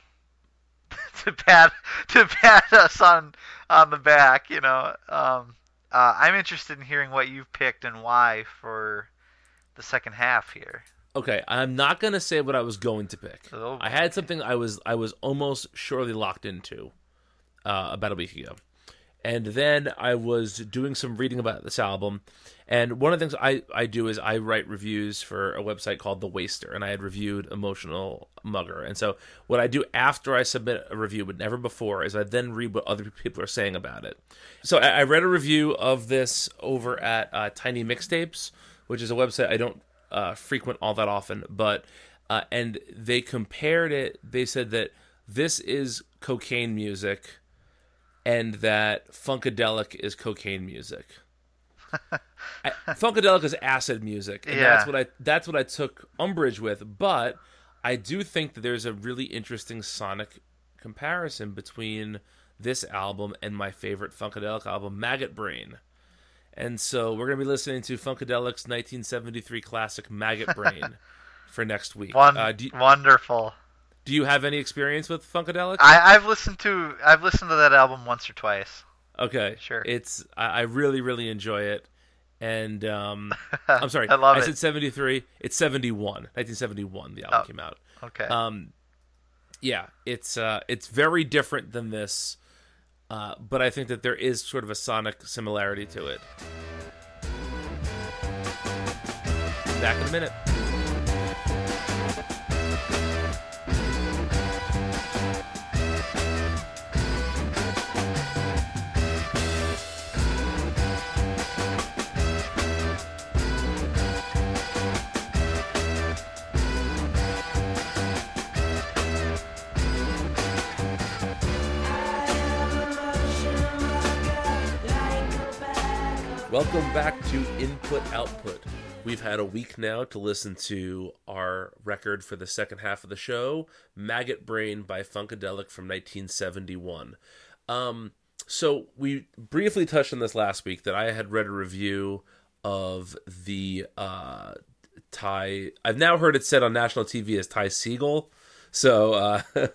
to pat to pat us on on the back, you know. Um, uh, I'm interested in hearing what you've picked and why for the second half here. Okay, I'm not gonna say what I was going to pick. Oh, I had something I was I was almost surely locked into uh, about a week ago, and then I was doing some reading about this album. And one of the things I, I do is I write reviews for a website called The Waster, and I had reviewed Emotional Mugger. And so what I do after I submit a review, but never before, is I then read what other people are saying about it. So I, I read a review of this over at uh, Tiny Mixtapes, which is a website I don't uh, frequent all that often, but uh, and they compared it. They said that this is cocaine music, and that funkadelic is cocaine music. I, funkadelic is acid music, and that's what I that's what I took umbrage with. But I do think that there's a really interesting sonic comparison between this album and my favorite funkadelic album, Maggot Brain. And so we're gonna be listening to Funkadelic's 1973 classic Maggot Brain for next week. One, Uh, do, you- wonderful. do you have any experience with Funkadelic? I, I've listened to I've listened to that album once or twice. Okay, Sure. It's I, I really really enjoy it, and um, I'm sorry, I love I it. said 73. It's 71, 1971. The album Oh. came out. Okay. Um, yeah, it's uh, it's very different than this, uh, but I think that there is sort of a sonic similarity to it. Back in a minute. Welcome back to Input Output. We've had a week now to listen to our record for the second half of the show, Maggot Brain by Funkadelic from 1971. Um, so we briefly touched on this last week that I had read a review of the uh, Ty. I've now heard it said on national TV as Ty Siegel. So uh,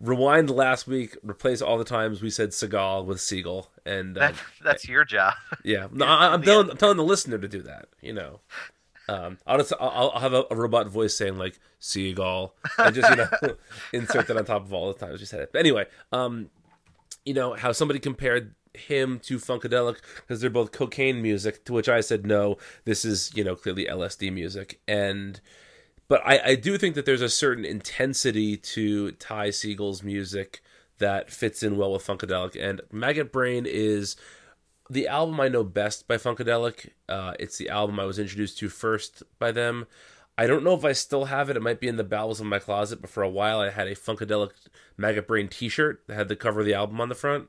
rewind last week, replace all the times we said Seagal with Siegel, and uh, That, that's your job. yeah, no, I, I'm telling, I'm telling the listener to do that. You know, um, I'll just I'll, I'll have a, a robot voice saying like seagull and just you know insert that on top of all the times we said it. But anyway, um, you know how somebody compared him to Funkadelic because they're both cocaine music. To which I said no, this is you know clearly LSD music and. But I, I do think that there's a certain intensity to Ty Segall's music that fits in well with Funkadelic, and Maggot Brain is the album I know best by Funkadelic. Uh, it's the album I was introduced to first by them. I don't know if I still have it. It might be in the bowels of my closet, but for a while I had a Funkadelic Maggot Brain T-shirt that had the cover of the album on the front,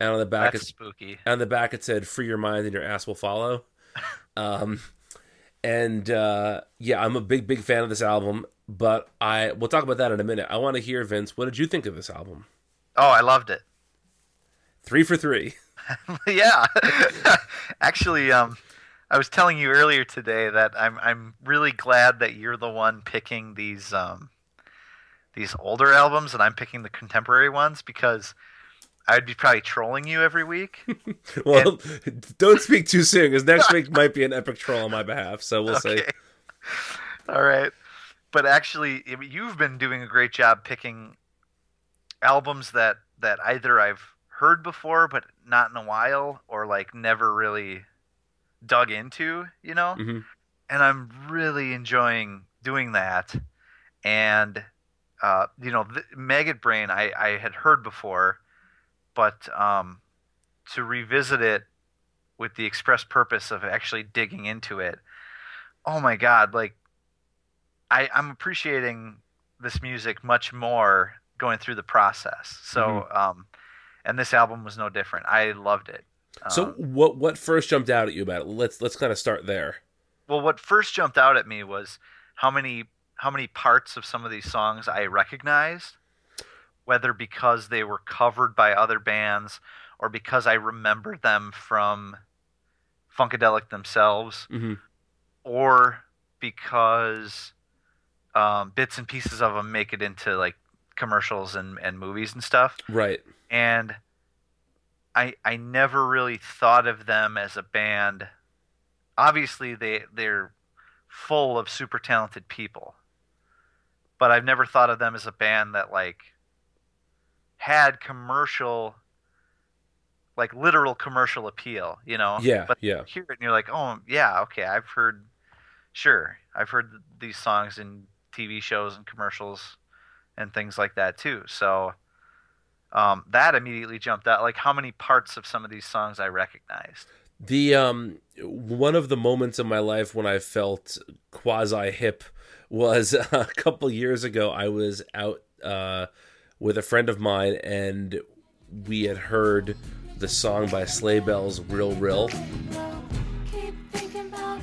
and on the back, That's it, spooky. on the back it said "Free your mind and your ass will follow." Um, and uh, yeah, I'm a big, big fan of this album. But I we'll talk about that in a minute. I want to hear Vince. What did you think of this album? Oh, I loved it. Three for three. yeah. Actually, um, I was telling you earlier today that I'm I'm really glad that you're the one picking these um, these older albums and I'm picking the contemporary ones because I'd be probably trolling you every week. Well, don't speak too soon because next week might be an epic troll on my behalf. So we'll see. All right. But actually, you've been doing a great job picking albums that that either I've heard before but not in a while or like never really dug into, you know? Mhm. And I'm really enjoying doing that. And uh, you know, the, Maggot Brain I I had heard before, but um to revisit it with the express purpose of actually digging into it oh my god like i i'm appreciating this music much more going through the process. So um and this album was no different. I loved it. So Um, what what first jumped out at you about it? Let's let's kind of start there. well what first jumped out at me was how many how many parts of some of these songs i recognized whether because they were covered by other bands or because i remembered them from funkadelic themselves hmm or because um, bits and pieces of them make it into like commercials and, and movies and stuff. Right. And I I never really thought of them as a band. Obviously, they they're full of super talented people, but I've never thought of them as a band that like had commercial like literal commercial appeal you know Yeah, but yeah. you hear it and you're like oh yeah okay i've heard sure i've heard these songs in tv shows and commercials and things like that too so um, that immediately jumped out like how many parts of some of these songs i recognized The um one of the moments in my life when I felt quasi hip was a couple years ago. I was out uh, with a friend of mine, and we had heard the song by Sleigh Bells, "Rill Rill." Keep thinking about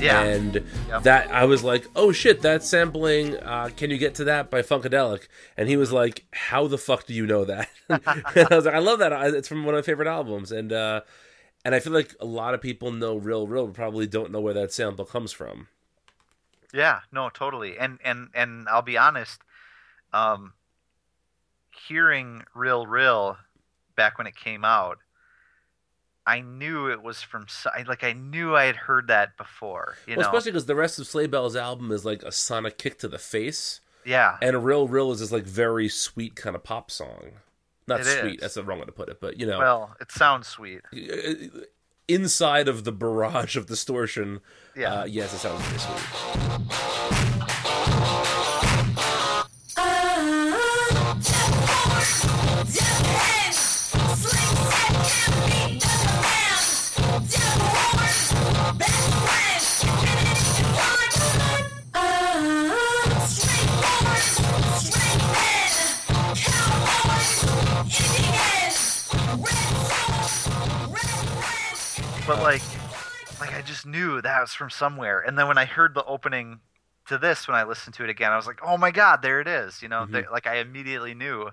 yeah and Yep. that I was like, "Oh shit, that's sampling." Uh, Can you get to that by Funkadelic? And he was like, "How the fuck do you know that?" and I was like, "I love that. It's from one of my favorite albums." And uh, and I feel like a lot of people know "Rill Rill," but probably don't know where that sample comes from. Yeah, no, totally. And and and I'll be honest, um hearing Rill Rill back when it came out, I knew it was from like I knew I had heard that before, you well, know. especially because the rest of Sleigh Bell's album is like a sonic kick to the face, yeah. and "Rill Rill" is this like very sweet kind of pop song. Not It sweet. is. That's the wrong way to put it, but you know, Well, it sounds sweet. inside of the barrage of distortion. Yeah. Uh, yes, it sounds pretty sweet. But like like I just knew that was from somewhere. And then when I heard the opening to this when I listened to it again, I was like, "Oh my god, there it is." You know, Mm-hmm. there- like I immediately knew.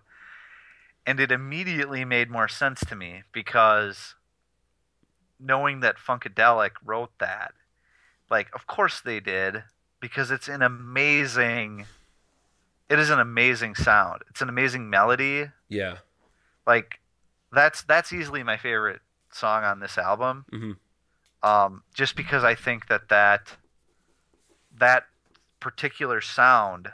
And it immediately made more sense to me because knowing that Funkadelic wrote that, like of course they did because it's an amazing it is an amazing sound. It's an amazing melody Yeah. like that's that's easily my favorite song on this album Mhm. um, just because i think that that that particular sound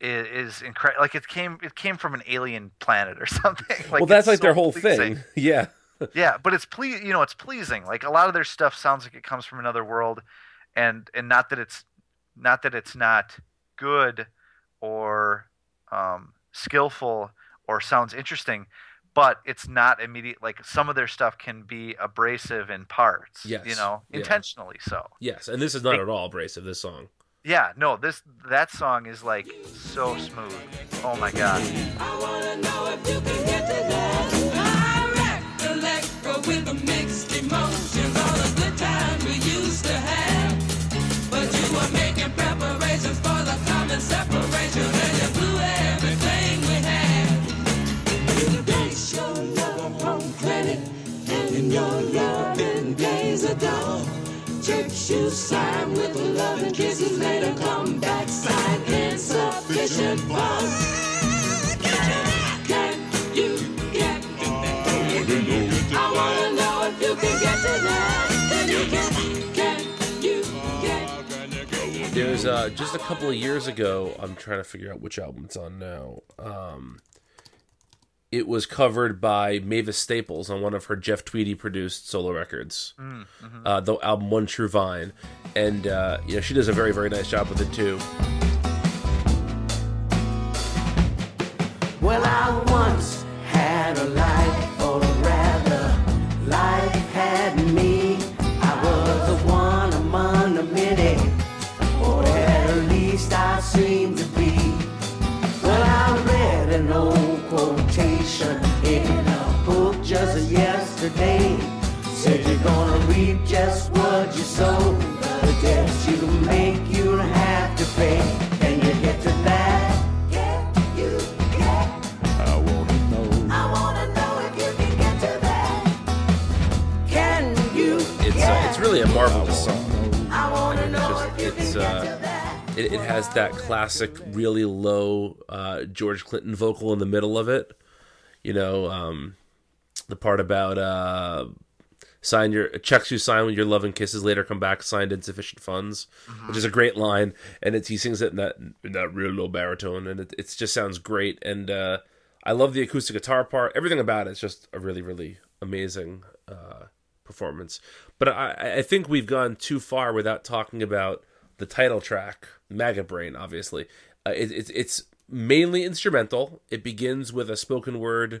is, is incredible like it came it came from an alien planet or something like well, that's like their whole pleasing. thing. Yeah. yeah but it's ple- you know it's pleasing like a lot of their stuff sounds like it comes from another world and and not that it's not that it's not good or um, skillful or sounds interesting but it's not immediate like some of their stuff can be abrasive in parts you Yes, know yeah. intentionally so. Yes, and this is not at all abrasive. This song. yeah no this that song is like so smooth. Oh my god. I your loving days are. Church you sign with love and kisses later come back sign insufficient? There's uh, just a couple of years ago. I'm trying to figure out which album it's on now. Um, it was covered by Mavis Staples on one of her Jeff Tweedy produced solo records. Uh, the album One True Vine, and uh, you know she does a very very nice job with it too. Well, I once had a life, or rather, life had me. I was the one among the many, or at least I seemed yesterday. Said you're gonna reap just what you sow. The debts you make, you'll have to pay. Can you get to that? Can you get? I wanna know. I wanna know if you can get to that. Can you? It's uh, it's really a marvelous song. I wanna know Just if you it's can get uh, to that. it, it has that classic really low uh, George Clinton vocal in the middle of it. You know, um, the part about uh, sign your checks you sign with your love and kisses later come back signed insufficient funds, which is a great line, and it's he sings it in that in that real low baritone, and it, it just sounds great. And uh, I love the acoustic guitar part. Everything about it's just a really really amazing uh, performance. But I, I think we've gone too far without talking about the title track, Maggot Brain. Obviously, uh, it, it's it's mainly instrumental. It begins with a spoken word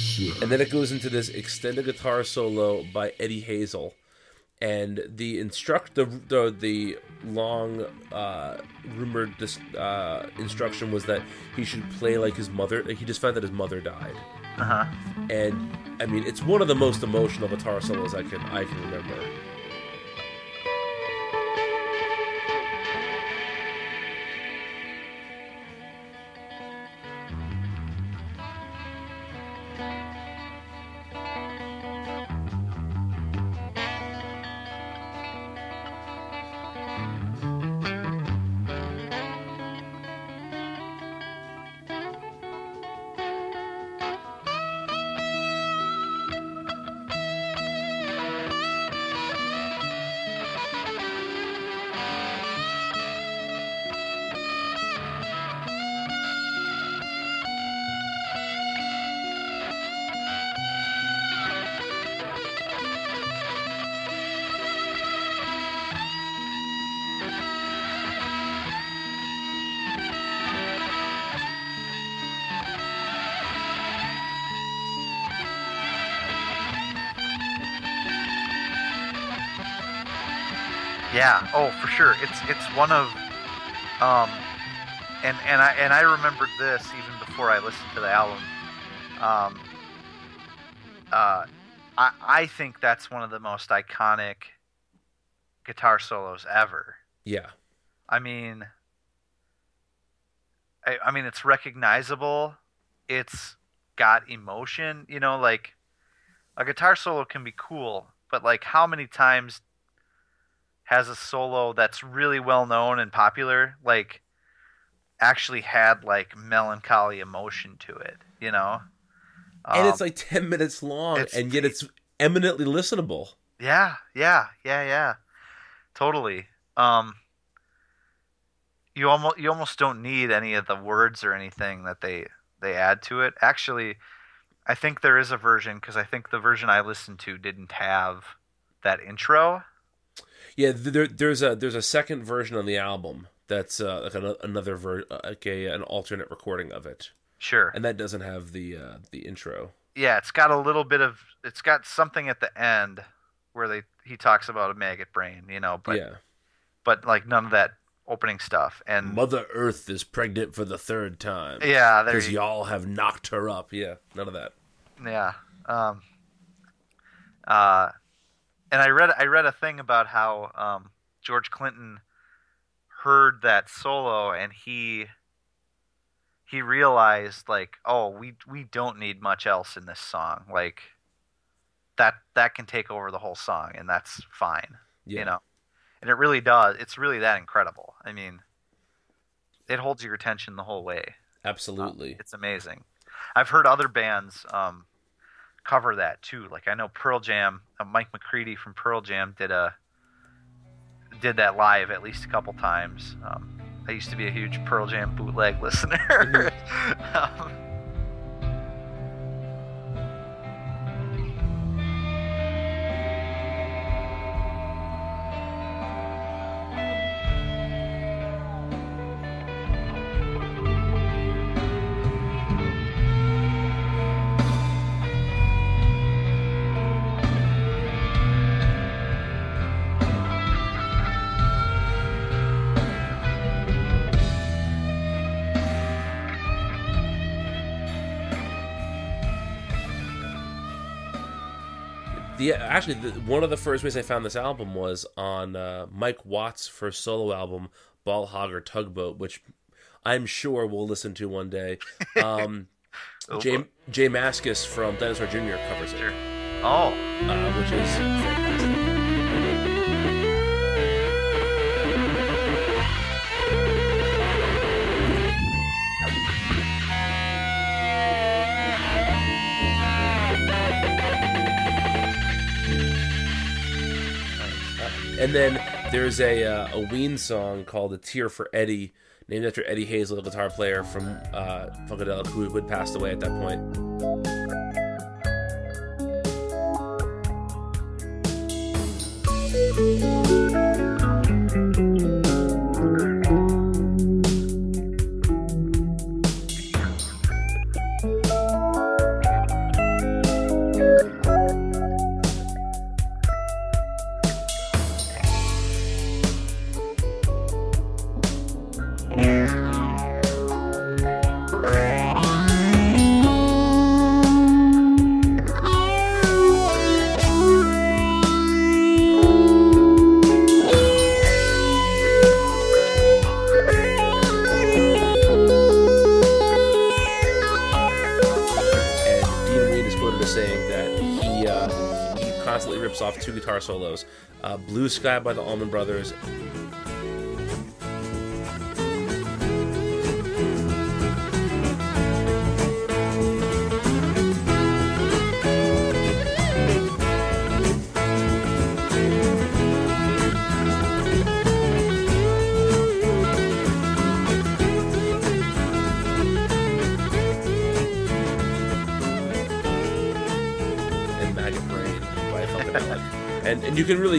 And then it goes into this extended guitar solo by Eddie Hazel. And the instruct the the, the long uh, rumored dis, uh, instruction was that he should play like his mother. He just found that his mother died, uh-huh and I mean it's one of the most emotional guitar solos I can I can remember. Sure. It's it's one of, um, and and I and I remembered this even before I listened to the album. Um, uh, I I think that's one of the most iconic guitar solos ever. Yeah. I mean, I, I mean, it's recognizable. It's got emotion. You know, like a guitar solo can be cool, but like, how many times has a solo that's really well known and popular, like, actually had like melancholy emotion to it? You know, and it's Um, like 10 minutes long and yet it's eminently listenable. Yeah, yeah, yeah, yeah. Totally. Um you almost you almost don't need any of the words or anything that they they add to it. Actually, I think there is a version cuz I think the version I listened to didn't have that intro. Yeah, there, there's a there's a second version on the album that's uh, like an, another ver- like a, an alternate recording of it, Sure. and that doesn't have the uh, the intro. Yeah, it's got a little bit of it's got something at the end where they he talks about a maggot brain, you know, but yeah, but like none of that opening stuff. And Mother Earth is pregnant for the third time. Yeah, because you- y'all have knocked her up. Yeah, none of that. Yeah. Um, uh, and I read I read a thing about how um, George Clinton heard that solo and he he realized like, oh, we we don't need much else in this song. Like that that can take over the whole song and that's fine. Yeah. You know. And it really does. It's really that incredible. I mean, it holds your attention the whole way. Absolutely. It's amazing. I've heard other bands um, cover that too. Like I know Pearl Jam, uh, Mike McCready from Pearl Jam did a did that live at least a couple times. Um, I used to be a huge Pearl Jam bootleg listener. um, actually the, one of the first ways I found this album was on uh, Mike Watt's first solo album, Ball-Hog or Tugboat, which I'm sure we'll listen to one day. Um, Jay, J Mascis from Dinosaur Jr. covers it. Oh, uh, which is And then there's a uh, a Ween song called "A Tear for Eddie," named after Eddie Hazel, a guitar player from uh, Funkadelic, who had passed away at that point. Guitar solos, uh, "Blue Sky" by the Allman Brothers.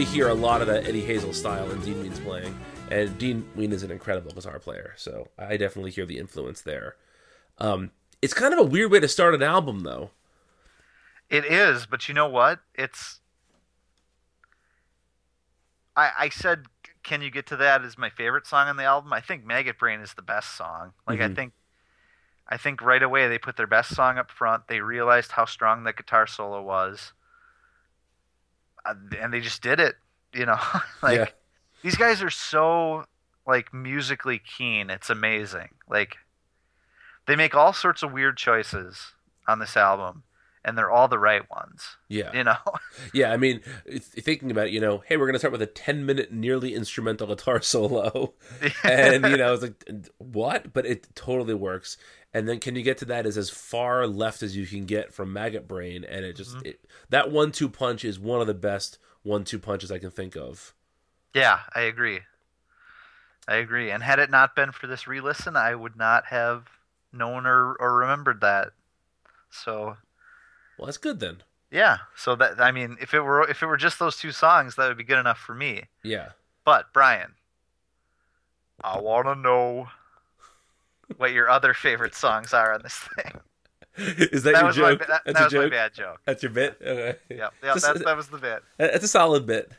Really hear a lot of that Eddie Hazel style in Dean Ween's playing. And Dean Ween is an incredible guitar player, so I definitely hear the influence there. Um, it's kind of a weird way to start an album, though. It is, but you know what? It's. I I said "Can You Get to That" is my favorite song on the album. I think "Maggot Brain" is the best song. Like I Mhm. think, I think right away they put their best song up front. They realized how strong that guitar solo was, Uh, and they just did it. You know, like Yeah. these guys are so like musically keen. It's amazing. Like they make all sorts of weird choices on this album, and they're all the right ones. Yeah. You know. Yeah, I mean, thinking about it, you know, hey, we're gonna start with a ten-minute nearly instrumental guitar solo, and you know, it's like what? But it totally works. And then, can you get to that? Is as far left as you can get from Maggot Brain, and it just mm-hmm. it, that one-two punch is one of the best one-two punches I can think of. Yeah, I agree. I agree. And had it not been for this re-listen, I would not have known or, or remembered that. So Well, that's good then. yeah. So that I mean, if it were if it were just those two songs, that would be good enough for me. Yeah. But Brian, I want to know what your other favorite songs are on this thing. Is that, That your my joke? ba- that- That's that was my joke? bad joke. That's your bit. Okay. Yeah, yeah, Just- that, that was the bit. It's a solid bit.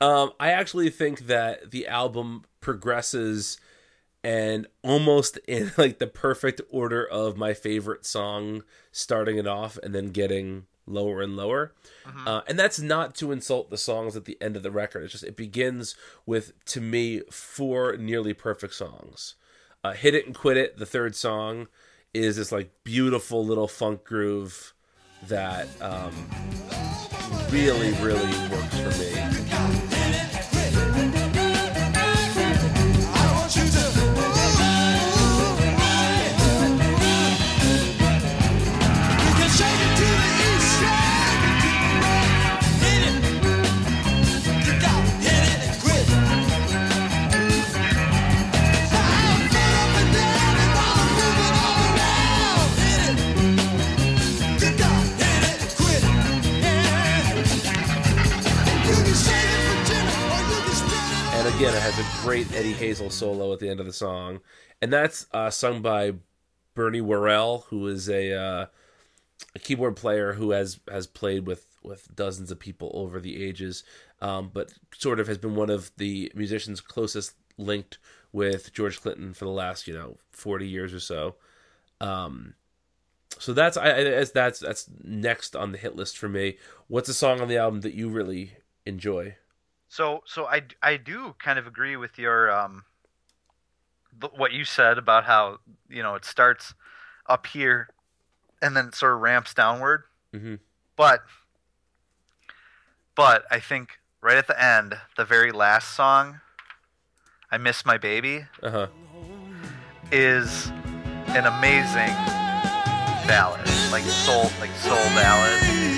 um, I actually think that the album progresses and almost in like the perfect order of my favorite song starting it off and then getting lower and lower. Uh, and that's not to insult the songs at the end of the record. It's just it begins with to me four nearly perfect songs. Uh, Hit it and quit it. The third song is this like beautiful little funk groove that um, really, really works for me. Great Eddie Hazel solo at the end of the song, and that's uh, sung by Bernie Worrell, who is a, uh, a keyboard player who has has played with with dozens of people over the ages, um, but sort of has been one of the musicians closest linked with George Clinton for the last you know forty years or so. Um, so that's I, I that's- that's that's next on the hit list for me. What's a song on the album that you really enjoy? So so I I do kind of agree with your um what you said about how you know it starts up here and then it sort of ramps downward. Mhm. But but I think right at the end, the very last song, I miss my baby, Uh huh. is an amazing ballad, like soul like soul ballad.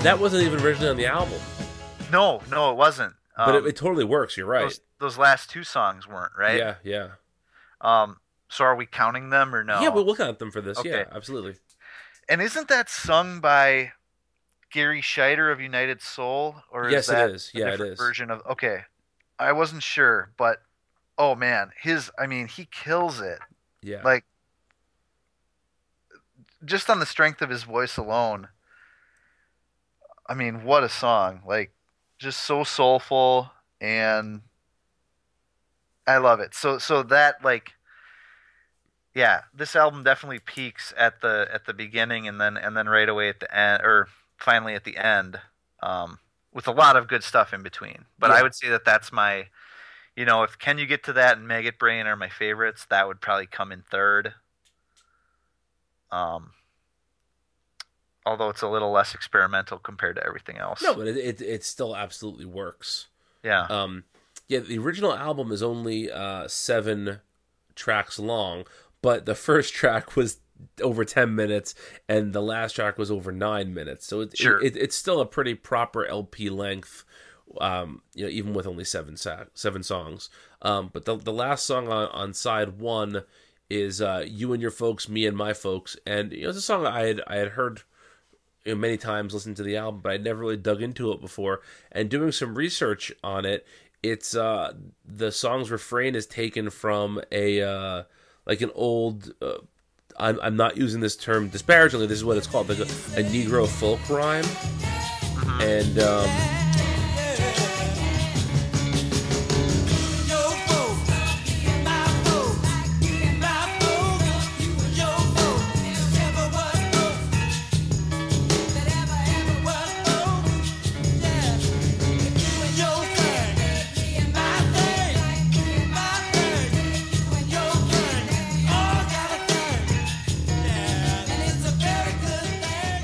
And that wasn't even originally on the album, No, no, it wasn't. but Um, it, it totally works. You're right. Those, those last two songs weren't right. Yeah, yeah, Um. So are we counting them or no? yeah. We'll at them for this. Okay. Yeah, absolutely. And isn't that sung by Garry Shider of United Soul, or is Yes, it that is. a Yeah, it is. Version of okay, I wasn't sure, but oh man, his I mean he kills it. Yeah. Like just on the strength of his voice alone. I mean, what a song! Like just so soulful and I love it. So so that like yeah, this album definitely peaks at the at the beginning and then and then right away at the end or finally at the end um with a lot of good stuff in between. But I would say that that's my you know, if Can You Get to That and Maggot Brain are my favorites, that would probably come in third. Um although it's a little less experimental compared to everything else. No, but it, it it still absolutely works. Yeah. Um, yeah. The original album is only uh seven tracks long, but the first track was over 10 minutes and the last track was over 9 minutes so it, Sure. it, it's still a pretty proper lp length um you know even with only seven sa- seven songs um but the, the last song on, on side one is uh you and your folks me and my folks and you know it's a song i had i had heard you know, many times listened to the album, but I'd never really dug into it before. And doing some research on it, it's uh, the song's refrain is taken from a uh, like an old. Uh, I'm I'm not using this term disparagingly. This is what it's called, like a, a Negro folk rhyme, and. Um,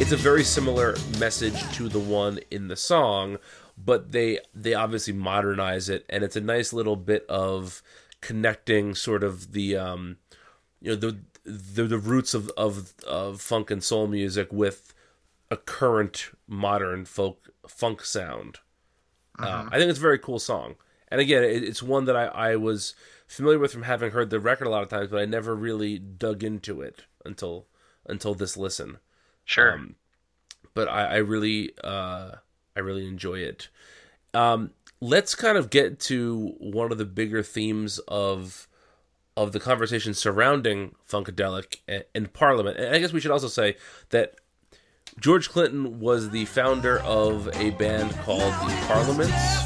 it's a very similar message to the one in the song but they they obviously modernize it and it's a nice little bit of connecting sort of the um you know the the, the roots of, of of funk and soul music with a current modern folk funk sound. Um, i think it's a very cool song. And again it, it's one that I, I was familiar with from having heard the record a lot of times but i never really dug into it until until this listen Sure. um, but I, I really, uh, I really enjoy it. Um, let's kind of get to one of the bigger themes of of the conversation surrounding Funkadelic and, and Parliament. And I guess we should also say that George Clinton was the founder of a band called the Parliaments.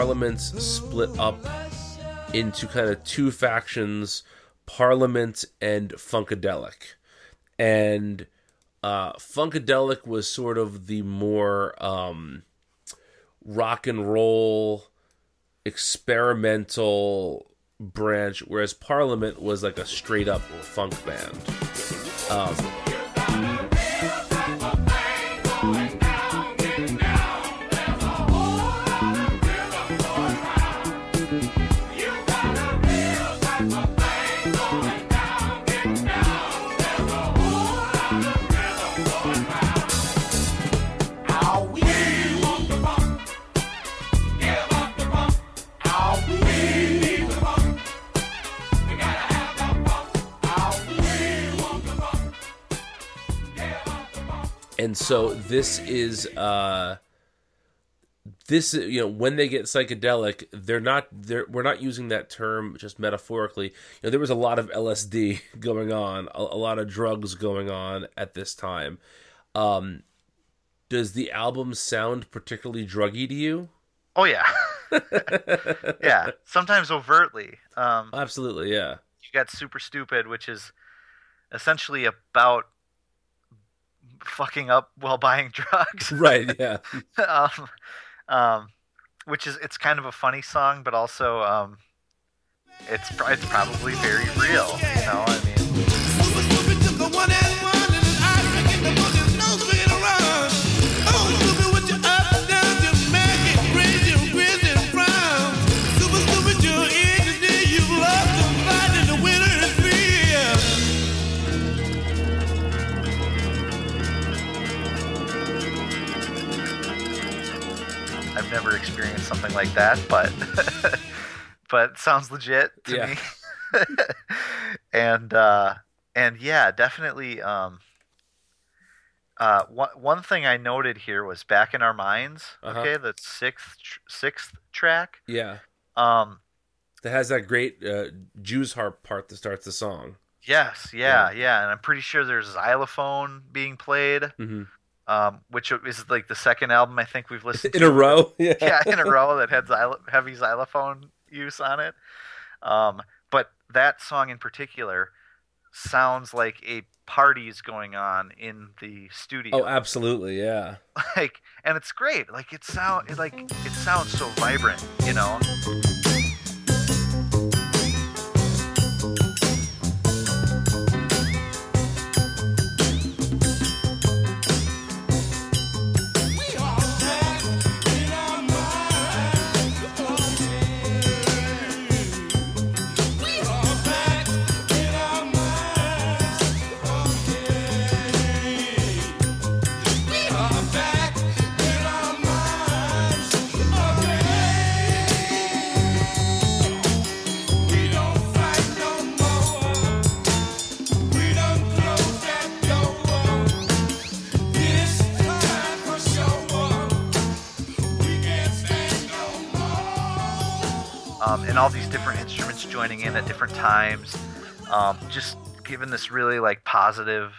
Parliaments split up into kind of two factions parliament and funkadelic. And uh funkadelic was sort of the more um rock and roll experimental branch whereas parliament was like a straight up funk band. Um and so this is uh this you know when they get psychedelic they're not they're we're not using that term just metaphorically you know there was a lot of lsd going on a, a lot of drugs going on at this time um does the album sound particularly druggy to you Oh yeah. yeah. Sometimes overtly. Um, absolutely yeah you got Super Stupid, which is essentially about fucking up while buying drugs. right yeah um, um, which is it's kind of a funny song, but also um, it's it's probably very real. You know, I mean, Experienced something like that, but but sounds legit to Yeah. me. and uh, and yeah, definitely. Um, uh, one one thing I noted here was back in our minds. Uh-huh. Okay, the sixth tr- sixth track. yeah Um, that has that great uh jews harp part that starts the song yes, yeah, yeah, and I'm pretty sure there's xylophone being played. hmm um, which is like the second album I think we've listened In to a row? Yeah. yeah, in a row that had xylo- heavy xylophone use on it. Um, but that song in particular sounds like a party's going on in the studio. Oh, absolutely, yeah. like, and it's great. Like it sound, it, like it sounds so vibrant, you know. Joining in at different times, um, just giving this really like positive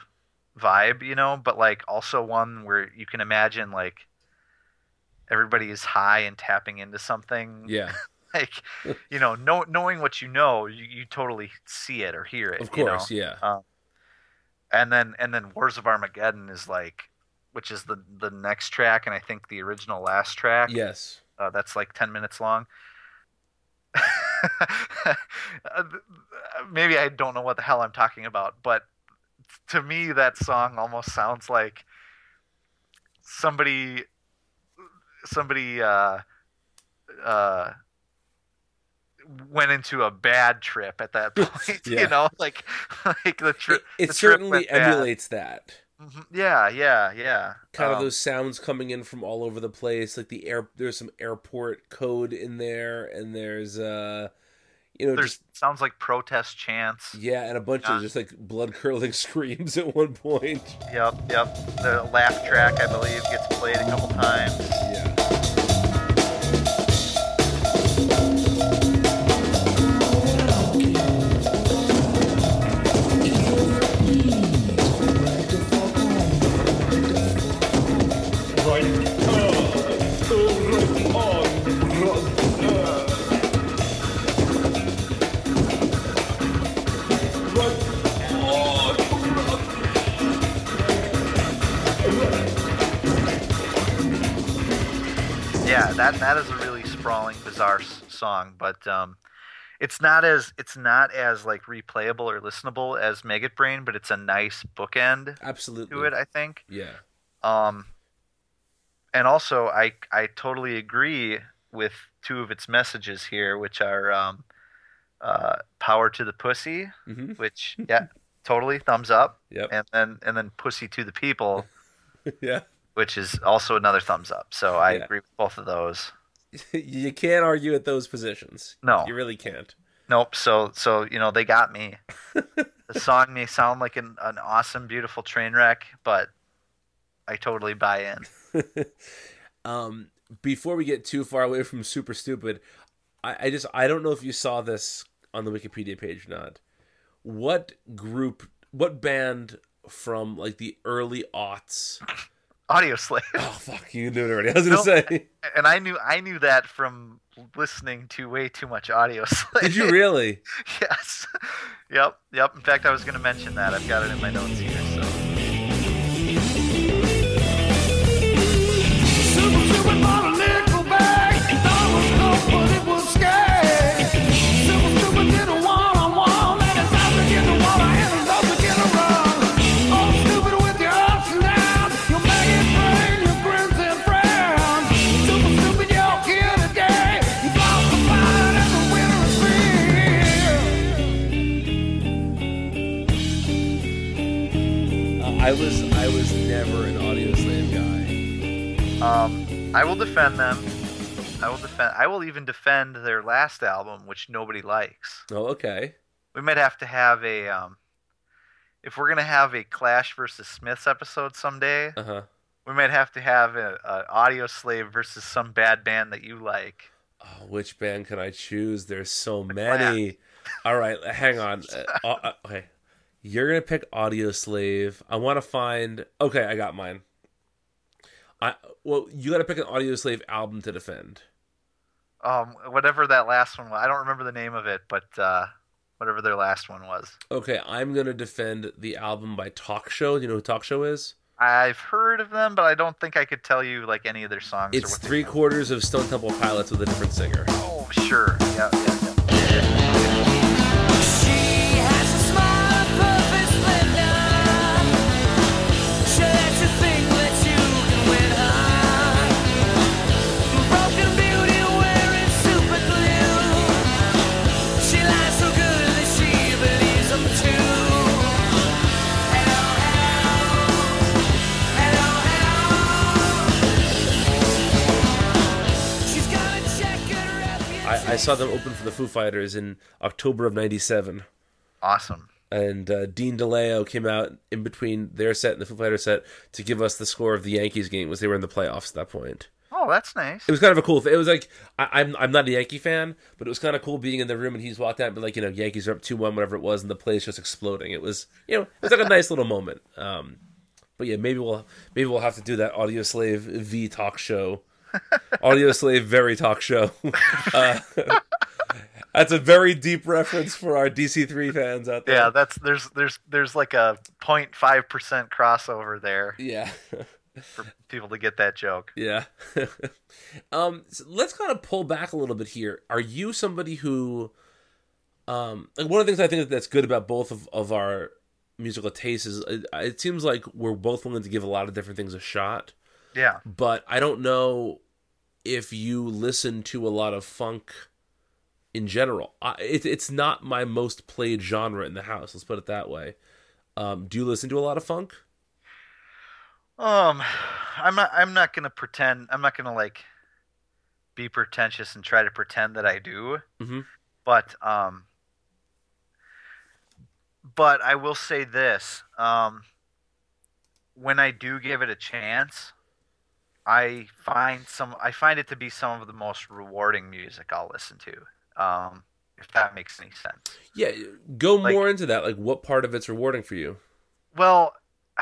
vibe, you know, but like also one where you can imagine like everybody is high and tapping into something. Yeah. like you know, know knowing what you know, you, you totally see it or hear it. Of you know? course, yeah. Um, and then and then Wars of Armageddon is like, which is the the next track, and I think the original last track. Yes. Uh, that's like ten minutes long. Maybe I don't know what the hell I'm talking about, but to me that song almost sounds like somebody somebody uh uh went into a bad trip at that point Yeah. you know like like the trip It the trip certainly went bad. emulates that. Mhm. yeah yeah yeah Kind of Um, those sounds coming in from all over the place, like the air. There's some airport code in there, and there's uh, you know, there's just sounds like protest chants yeah, and a bunch Yeah. of just like blood curdling screams at one point. Yep, yep. The laugh track, I believe, gets played a couple times. Yeah. That that is a really sprawling, bizarre s- song, but um, it's not as it's not as like replayable or listenable as Maggot Brain, but it's a nice bookend Absolutely. to it, I think. Yeah. Um, and also, I I totally agree with two of its messages here, which are um, uh, power to the pussy, Mhm. which yeah, totally thumbs up. Yep. And then and then pussy to the people, yeah. Which is also another thumbs up. So I Yeah. agree with both of those. you can't argue at those positions. No. You really can't. Nope. So so you know they got me. the song may sound like an, an awesome, beautiful train wreck, but I totally buy in. um, before we get too far away from super stupid, I, I just I don't know if you saw this on the Wikipedia page or not. What group, what band from like the early aughts? Audioslave. Oh fuck, you knew it already. I was gonna No, say. and I knew I knew that from listening to way too much audio slave. Did you really? yes. Yep. Yep. In fact, I was going to mention that. I've got it in my notes here. So. Um, I will defend them. I will defend. I will even defend their last album, which nobody likes. Oh, okay. We might have to have a. Um, if we're gonna have a Clash versus Smiths episode someday, Uh huh. we might have to have a, a Audioslave versus some bad band that you like. Oh, which band can I choose? There's so many. All right, hang on. Uh, uh, okay, you're gonna pick Audioslave. I want to find. Okay, I got mine. I well, you got to pick an Audioslave album to defend. Um, whatever that last one was. I don't remember the name of it, but uh, whatever their last one was. Okay, I'm gonna defend the album by Talk Show. Do you know who Talk Show is? I've heard of them, but I don't think I could tell you like any of their songs. or It's three quarters of Stone Temple Pilots with a different singer. Oh, sure. Yeah, yeah, yeah. She I, saw them open for the Foo Fighters in October of '97. Awesome. And uh, Dean DeLeo came out in between their set and the Foo Fighters set to give us the score of the Yankees game, was they were in the playoffs at that point. Oh, that's nice. It was kind of a cool. Thing. It was like I, I'm I'm not a Yankee fan, but it was kind of cool being in the room and he's walked out and been like you know Yankees are up two one whatever it was and the place just exploding. It was you know it was like a nice little moment. Um, but yeah, maybe we'll maybe we'll have to do that Audioslave V talk show, Audioslave very talk show. uh, that's a very deep reference for our DC three fans out there. Yeah, that's there's there's there's like a 0.5 percent crossover there yeah. for people to get that joke. Yeah. um so let's kind of pull back a little bit here. Are you somebody who um like one of the things I think that's good about both of, of our musical tastes is it, it seems like we're both willing to give a lot of different things a shot, Yeah. but I don't know if you listen to a lot of funk in general. I, it, it's not my most played genre in the house, let's put it that way. Um do you listen to a lot of funk? Um, I'm not. I'm not gonna pretend. I'm not gonna like be pretentious and try to pretend that I do. Mhm. But um, but I will say this. Um, when I do give it a chance, I find some. I find it to be some of the most rewarding music I'll listen to. Um, if that makes any sense. Yeah, go Like- more into that. Like what part of it's rewarding for you? Well,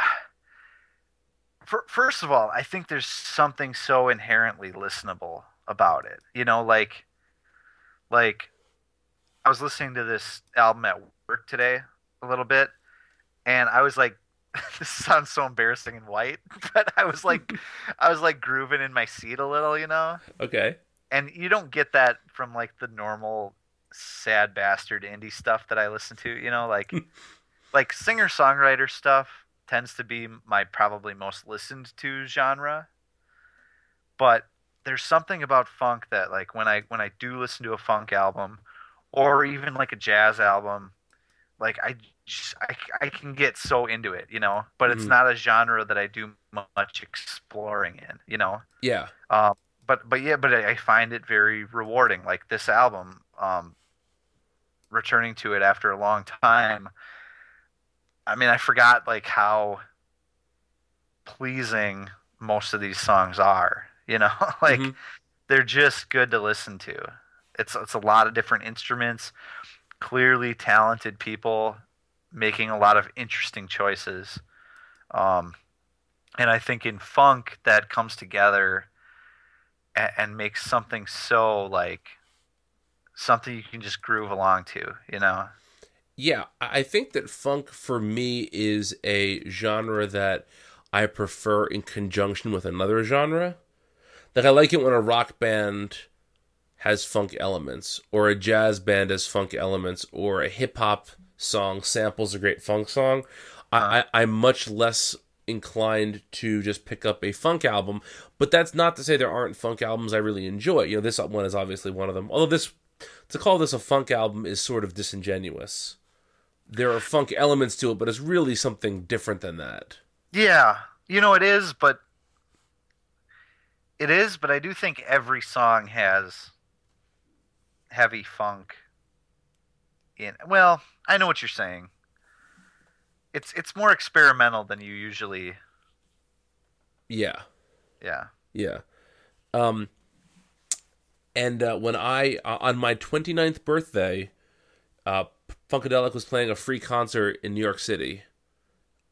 fir- first of all, I think there's something so inherently listenable about it. You know, like, like I was listening to this album at work today a little bit, and I was like, this sounds so embarrassing and white, but I was like, I was like grooving in my seat a little, you know, Okay. and you don't get that from like the normal sad bastard indie stuff that I listen to, you know, like like singer songwriter stuff tends to be my probably most listened to genre. But there's something about funk that like when I when I do listen to a funk album or even like a jazz album, like I just I, I can get so into it, you know, but it's Mhm. not a genre that I do much exploring in, you know. Yeah. Um, but but yeah, but I find it very rewarding. Like this album, um, returning to it after a long time. I mean, I forgot like how pleasing most of these songs are. You know, like Mhm. they're just good to listen to. It's it's a lot of different instruments, clearly talented people making a lot of interesting choices. Um, and I think in funk that comes together and, and makes something so like something you can just groove along to, you know? Yeah, I I think that funk for me is a genre that I prefer in conjunction with another genre. Like I like it when a rock band has funk elements, or a jazz band has funk elements, or a hip hop song samples a great funk song. I, I, I'm much less inclined to just pick up a funk album, but that's not to say there aren't funk albums I really enjoy. You know, this one is obviously one of them. Although this to call this a funk album is sort of disingenuous. There are funk elements to it, but it's really something different than that. Yeah, you know it is, but it is, but I do think every song has heavy funk in. Well, I know what you're saying. It's it's more experimental than you usually. Yeah. Yeah. Yeah. Um and uh, when I uh, on my 29th birthday, uh Funkadelic was playing a free concert in New York City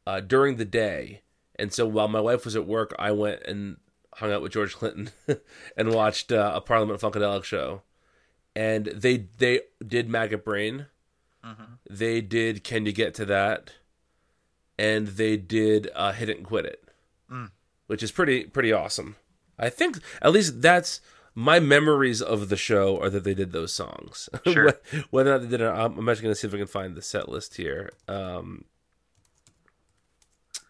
uh during the day. And so while my wife was at work, I went and hung out with George Clinton and watched uh, a Parliament Funkadelic show, and they they did Maggot Brain, they did Can You Get to That, and they did uh, Hit It and Quit It, Mm. which is pretty pretty awesome. I think at least that's my memories of the show are that they did those songs. Sure. Whether or not they did it, I'm I'm actually going to see if I can find the set list here. Um,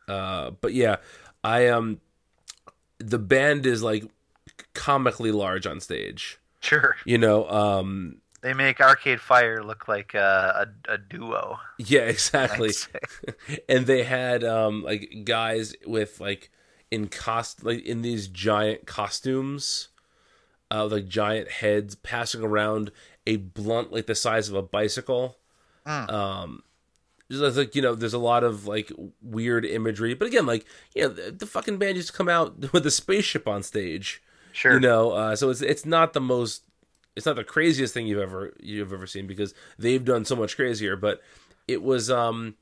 uh, but yeah, I um, the band is like comically large on stage. Sure. You know, um, They make Arcade Fire look like a, a, a duo. yeah, exactly. And they had um like guys with like in cost like in these giant costumes uh like giant heads passing around a blunt like the size of a bicycle Mm. um just like you know there's a lot of like weird imagery but again like you know the, the fucking band used to come out with a spaceship on stage Sure. you know uh so it's it's not the most it's not the craziest thing you've ever you've ever seen because they've done so much crazier but it was um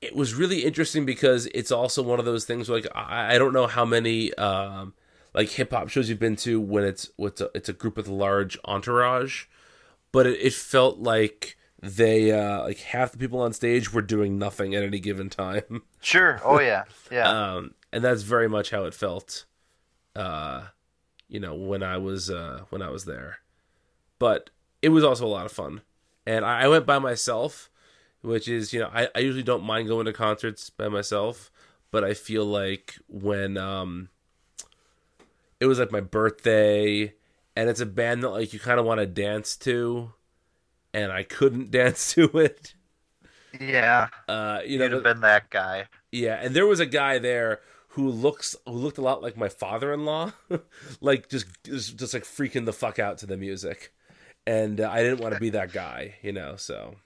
it was really interesting because it's also one of those things where, like I, I don't know how many um like hip hop shows you've been to when it's it's a, it's a group with a large entourage but it, it felt like they uh like half the people on stage were doing nothing at any given time Sure. Oh yeah. Yeah. um and that's very much how it felt uh you know when i was uh when i was there but it was also a lot of fun and i, I went by myself which is you know I, I usually don't mind going to concerts by myself but i feel like when um it was like my birthday and it's a band that like you kind of want to dance to and i couldn't dance to it yeah. uh you know You'd have been that guy. yeah, and there was a guy there who looks who looked a lot like my father-in-law, like just just, just like freaking the fuck out to the music, and uh, I didn't want to be that guy, you know. So,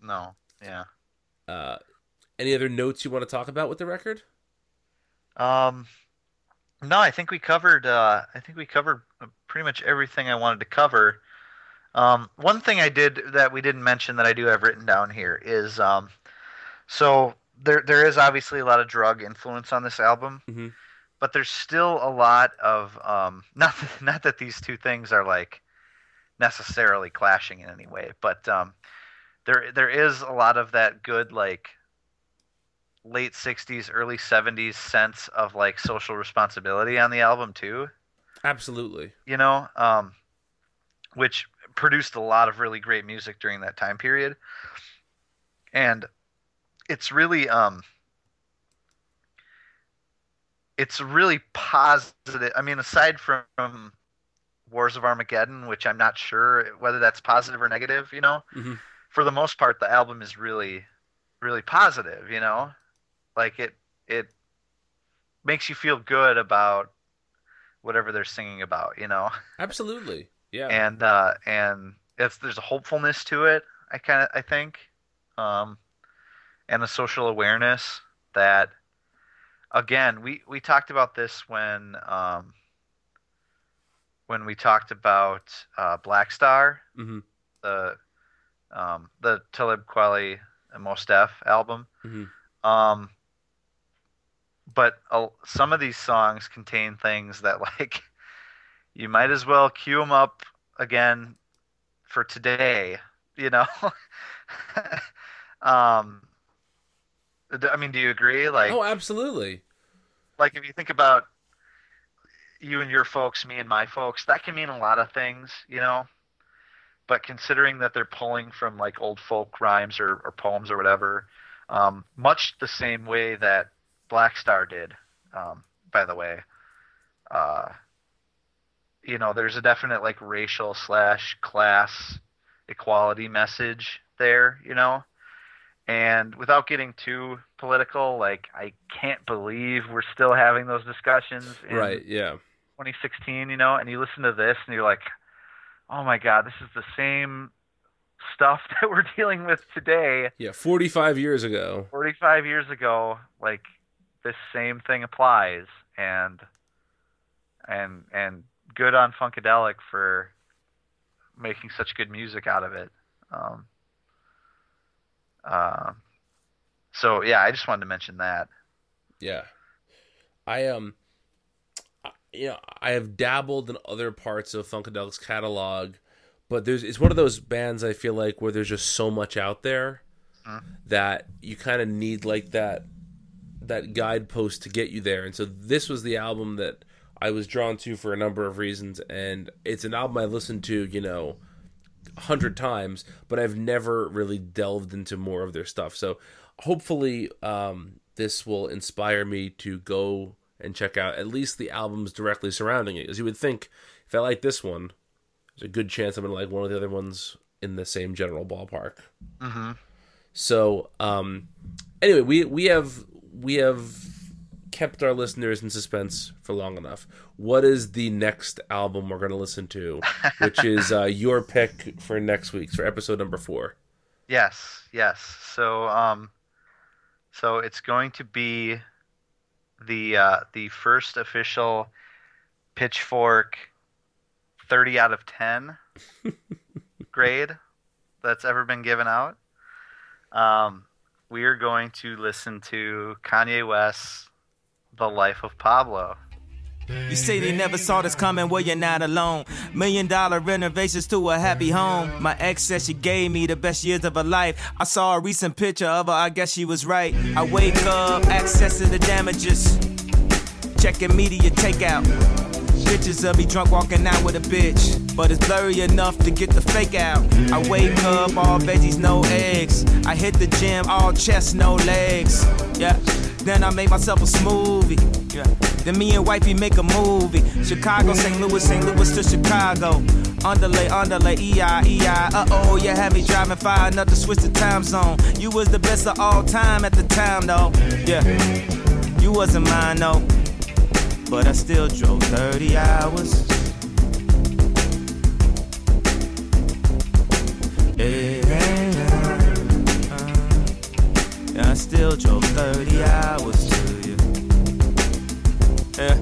No. Yeah. uh, any other notes you want to talk about with the record? Um, no, I think we covered. Uh, I think we covered pretty much everything I wanted to cover. Um, one thing I did that we didn't mention that I do have written down here is um, so there there is obviously a lot of drug influence on this album, Mhm. but there's still a lot of um, not that, not that these two things are like necessarily clashing in any way, but um, there there is a lot of that good like late 60s early 70s sense of like social responsibility on the album too Absolutely. you know um, which produced a lot of really great music during that time period and it's really um it's really positive i mean aside from, from wars of armageddon which i'm not sure whether that's positive or negative you know Mhm. for the most part the album is really really positive you know like it it makes you feel good about whatever they're singing about you know Absolutely. Yeah. and uh and if there's a hopefulness to it i kind of i think um and a social awareness that again we we talked about this when um when we talked about uh black star Mhm. the um the Talib Kweli and Mos Def album Mhm. um but uh, some of these songs contain things that like you might as well cue them up again for today you know um i mean do you agree? Like oh, absolutely. like if you think about you and your folks me and my folks that can mean a lot of things you know? But considering that they're pulling from like old folk rhymes or, or poems or whatever um, much the same way that black star did um, by the way uh, you know there's a definite like racial slash class equality message there you know and without getting too political like i can't believe we're still having those discussions in Right. Yeah. 2016 you know and you listen to this and you're like oh my god this is the same stuff that we're dealing with today Yeah. Forty-five years ago. 45 years ago like this same thing applies and and and good on funkadelic for making such good music out of it um uh, so yeah i just wanted to mention that Yeah. I um you know, I have dabbled in other parts of Funkadelic's catalog, but there's it's one of those bands I feel like where there's just so much out there that you kind of need like that that guidepost to get you there. And so this was the album that I was drawn to for a number of reasons, and it's an album I listened to, you know, a hundred times, but I've never really delved into more of their stuff. So hopefully, um, this will inspire me to go and check out at least the albums directly surrounding it. As you would think, if I like this one, there's a good chance I'm gonna like one of the other ones in the same general ballpark. Mm-hmm. So, um, anyway, we we have we have kept our listeners in suspense for long enough. What is the next album we're going to listen to, which is uh, your pick for next week's for episode number four? Yes, yes. So, um, so it's going to be the uh, the first official Pitchfork thirty out of ten grade that's ever been given out. Um, we are going to listen to Kanye West's "The Life of Pablo." You say they never saw this coming, well, you're not alone. Million dollar renovations to a happy home. My ex said she gave me the best years of her life. I saw a recent picture of her, I guess she was right. I wake up, access to the damages. Checking media takeout. Pictures of me drunk walking out with a bitch. But it's blurry enough to get the fake out. I wake up, all veggies, no eggs. I hit the gym, all chest, no legs. Yeah. Then I make myself a smoothie. Yeah. Then me and wifey make a movie. Chicago, St. Louis, St. Louis to Chicago. Underlay, underlay, EI, EI. Uh oh, you had me driving far enough to switch the time zone. You was the best of all time at the time, though. Yeah. You wasn't mine, though. But I still drove 30 hours. Yeah, yeah, I still drove 30 hours to you. Yeah.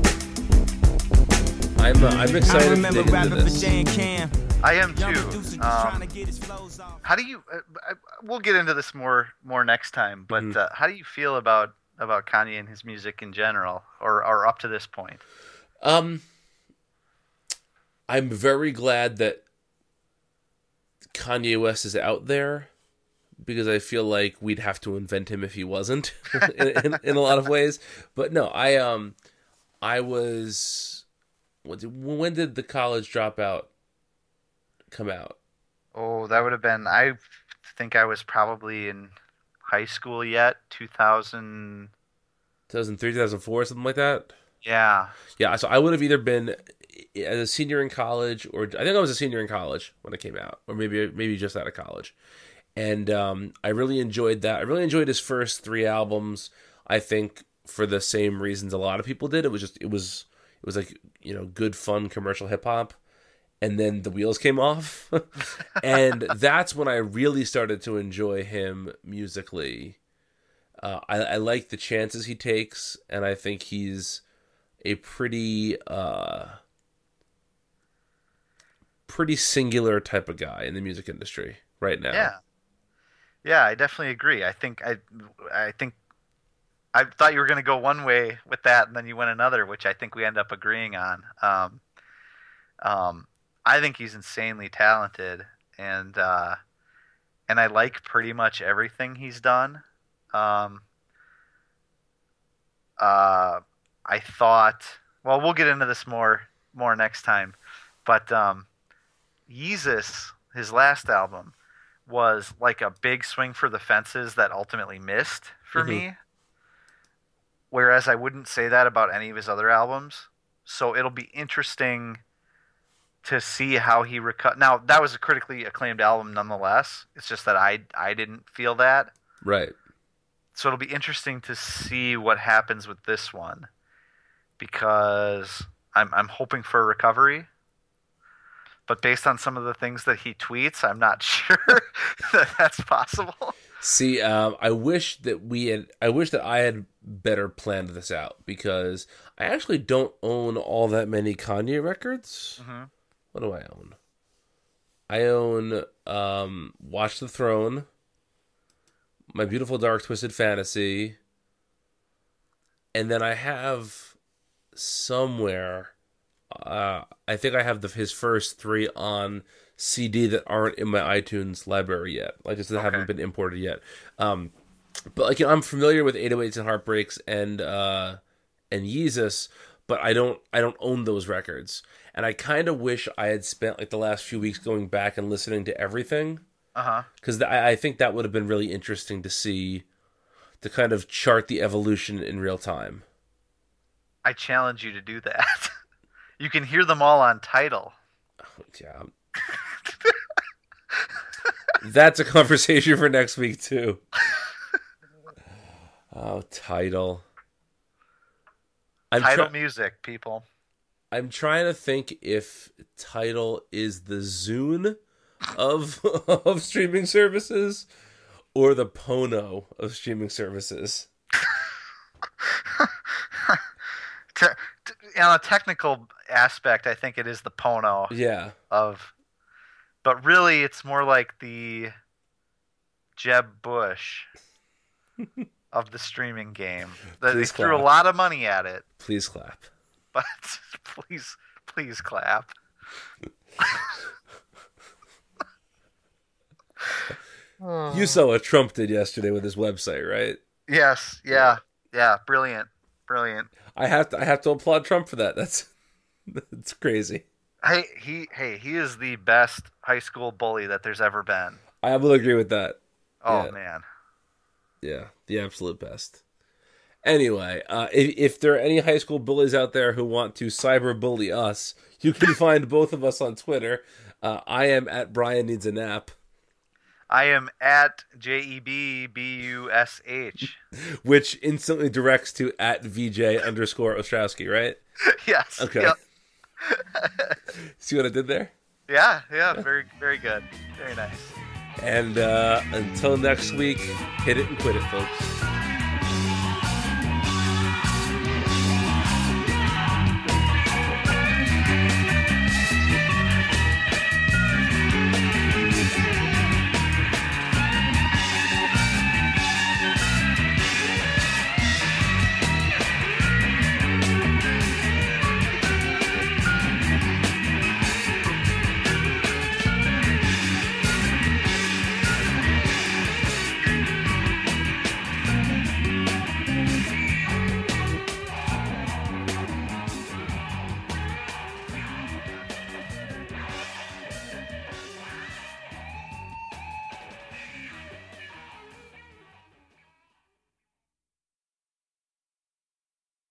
I'm uh, I'm I excited to remember dig into rapping for this. Jay and Cam. I am too. Um, trying to get his flows off. how do you? Uh, I, we'll get into this more more next time. But Mhm. uh, how do you feel about about Kanye and his music in general, or or up to this point? Um, I'm very glad that Kanye West is out there because I feel like we'd have to invent him if he wasn't in, in, in a lot of ways. But no, I um, I was. When did the college dropout come out? Oh, that would have been. I think I was probably in high school yet. Two thousand. 2003, 2004, something like that. Yeah. Yeah, so I would have either been as a senior in college, or I think I was a senior in college when it came out, or maybe maybe just out of college. And um, I really enjoyed that. I really enjoyed his first three albums. I think for the same reasons a lot of people did. It was just it was it was like you know good fun commercial hip hop. And then the wheels came off, and that's when I really started to enjoy him musically. Uh, I, I like the chances he takes, and I think he's a pretty uh pretty singular type of guy in the music industry right now. Yeah. Yeah, I definitely agree. I think I I think I thought you were going to go one way with that, and then you went another, which I think we end up agreeing on. Um, um, I think he's insanely talented, and uh, and I like pretty much everything he's done. Um, uh, I thought, well, we'll get into this more more next time, but um, Yeezus, his last album, was like a big swing for the fences that ultimately missed for Mhm. me. Whereas I wouldn't say that about any of his other albums. So it'll be interesting to see how he recut. Now that was a critically acclaimed album, nonetheless. It's just that I I didn't feel that. Right. So it'll be interesting to see what happens with this one, because I'm I'm hoping for a recovery. But based on some of the things that he tweets, I'm not sure that that's possible. See, um, I wish that we had. I wish that I had better planned this out because I actually don't own all that many Kanye records. Mhm. What do I own? I own um, Watch the Throne, My Beautiful Dark Twisted Fantasy, and then I have somewhere uh, I think I have the, his first three on CD that aren't in my iTunes library yet. Like I said, haven't been imported yet. Um, but like you know, I'm familiar with 808s and Heartbreaks and uh, and Yeezus, but I don't I don't own those records. And I kind of wish I had spent like the last few weeks going back and listening to everything Uh huh. because I, I think that would have been really interesting to see to kind of chart the evolution in real time. I challenge you to do that. you can hear them all on Tidal. Oh, Yeah. That's a conversation for next week too. Oh, Tidal. I'm Tidal try- music, people. I'm trying to think if Tidal is the Zune of of streaming services or the Pono of streaming services. On a technical aspect, I think it is the Pono Yeah. of, but really, it's more like the Jeb Bush of the streaming game. That They Please threw a lot of money at it, Please clap. but please, please clap. You saw what Trump did yesterday with his website, right? Yes, yeah, yeah, brilliant, brilliant. I have to I have to applaud Trump for that. That's that's crazy. Hey, he, hey, he is the best high school bully that there's ever been. I will agree with that. Oh Yeah. man, Yeah, the absolute best. Anyway, uh, if, if there are any high school bullies out there who want to cyber bully us, you can find both of us on Twitter. Uh, I am at Brian needs a nap, I am at J E B B U S H. which instantly directs to at VJ underscore Ostrowski, right? Yes. Okay. Yep. See what I did there? Yeah, yeah, very, very good, very nice. And uh, until next week, hit it and quit it, folks.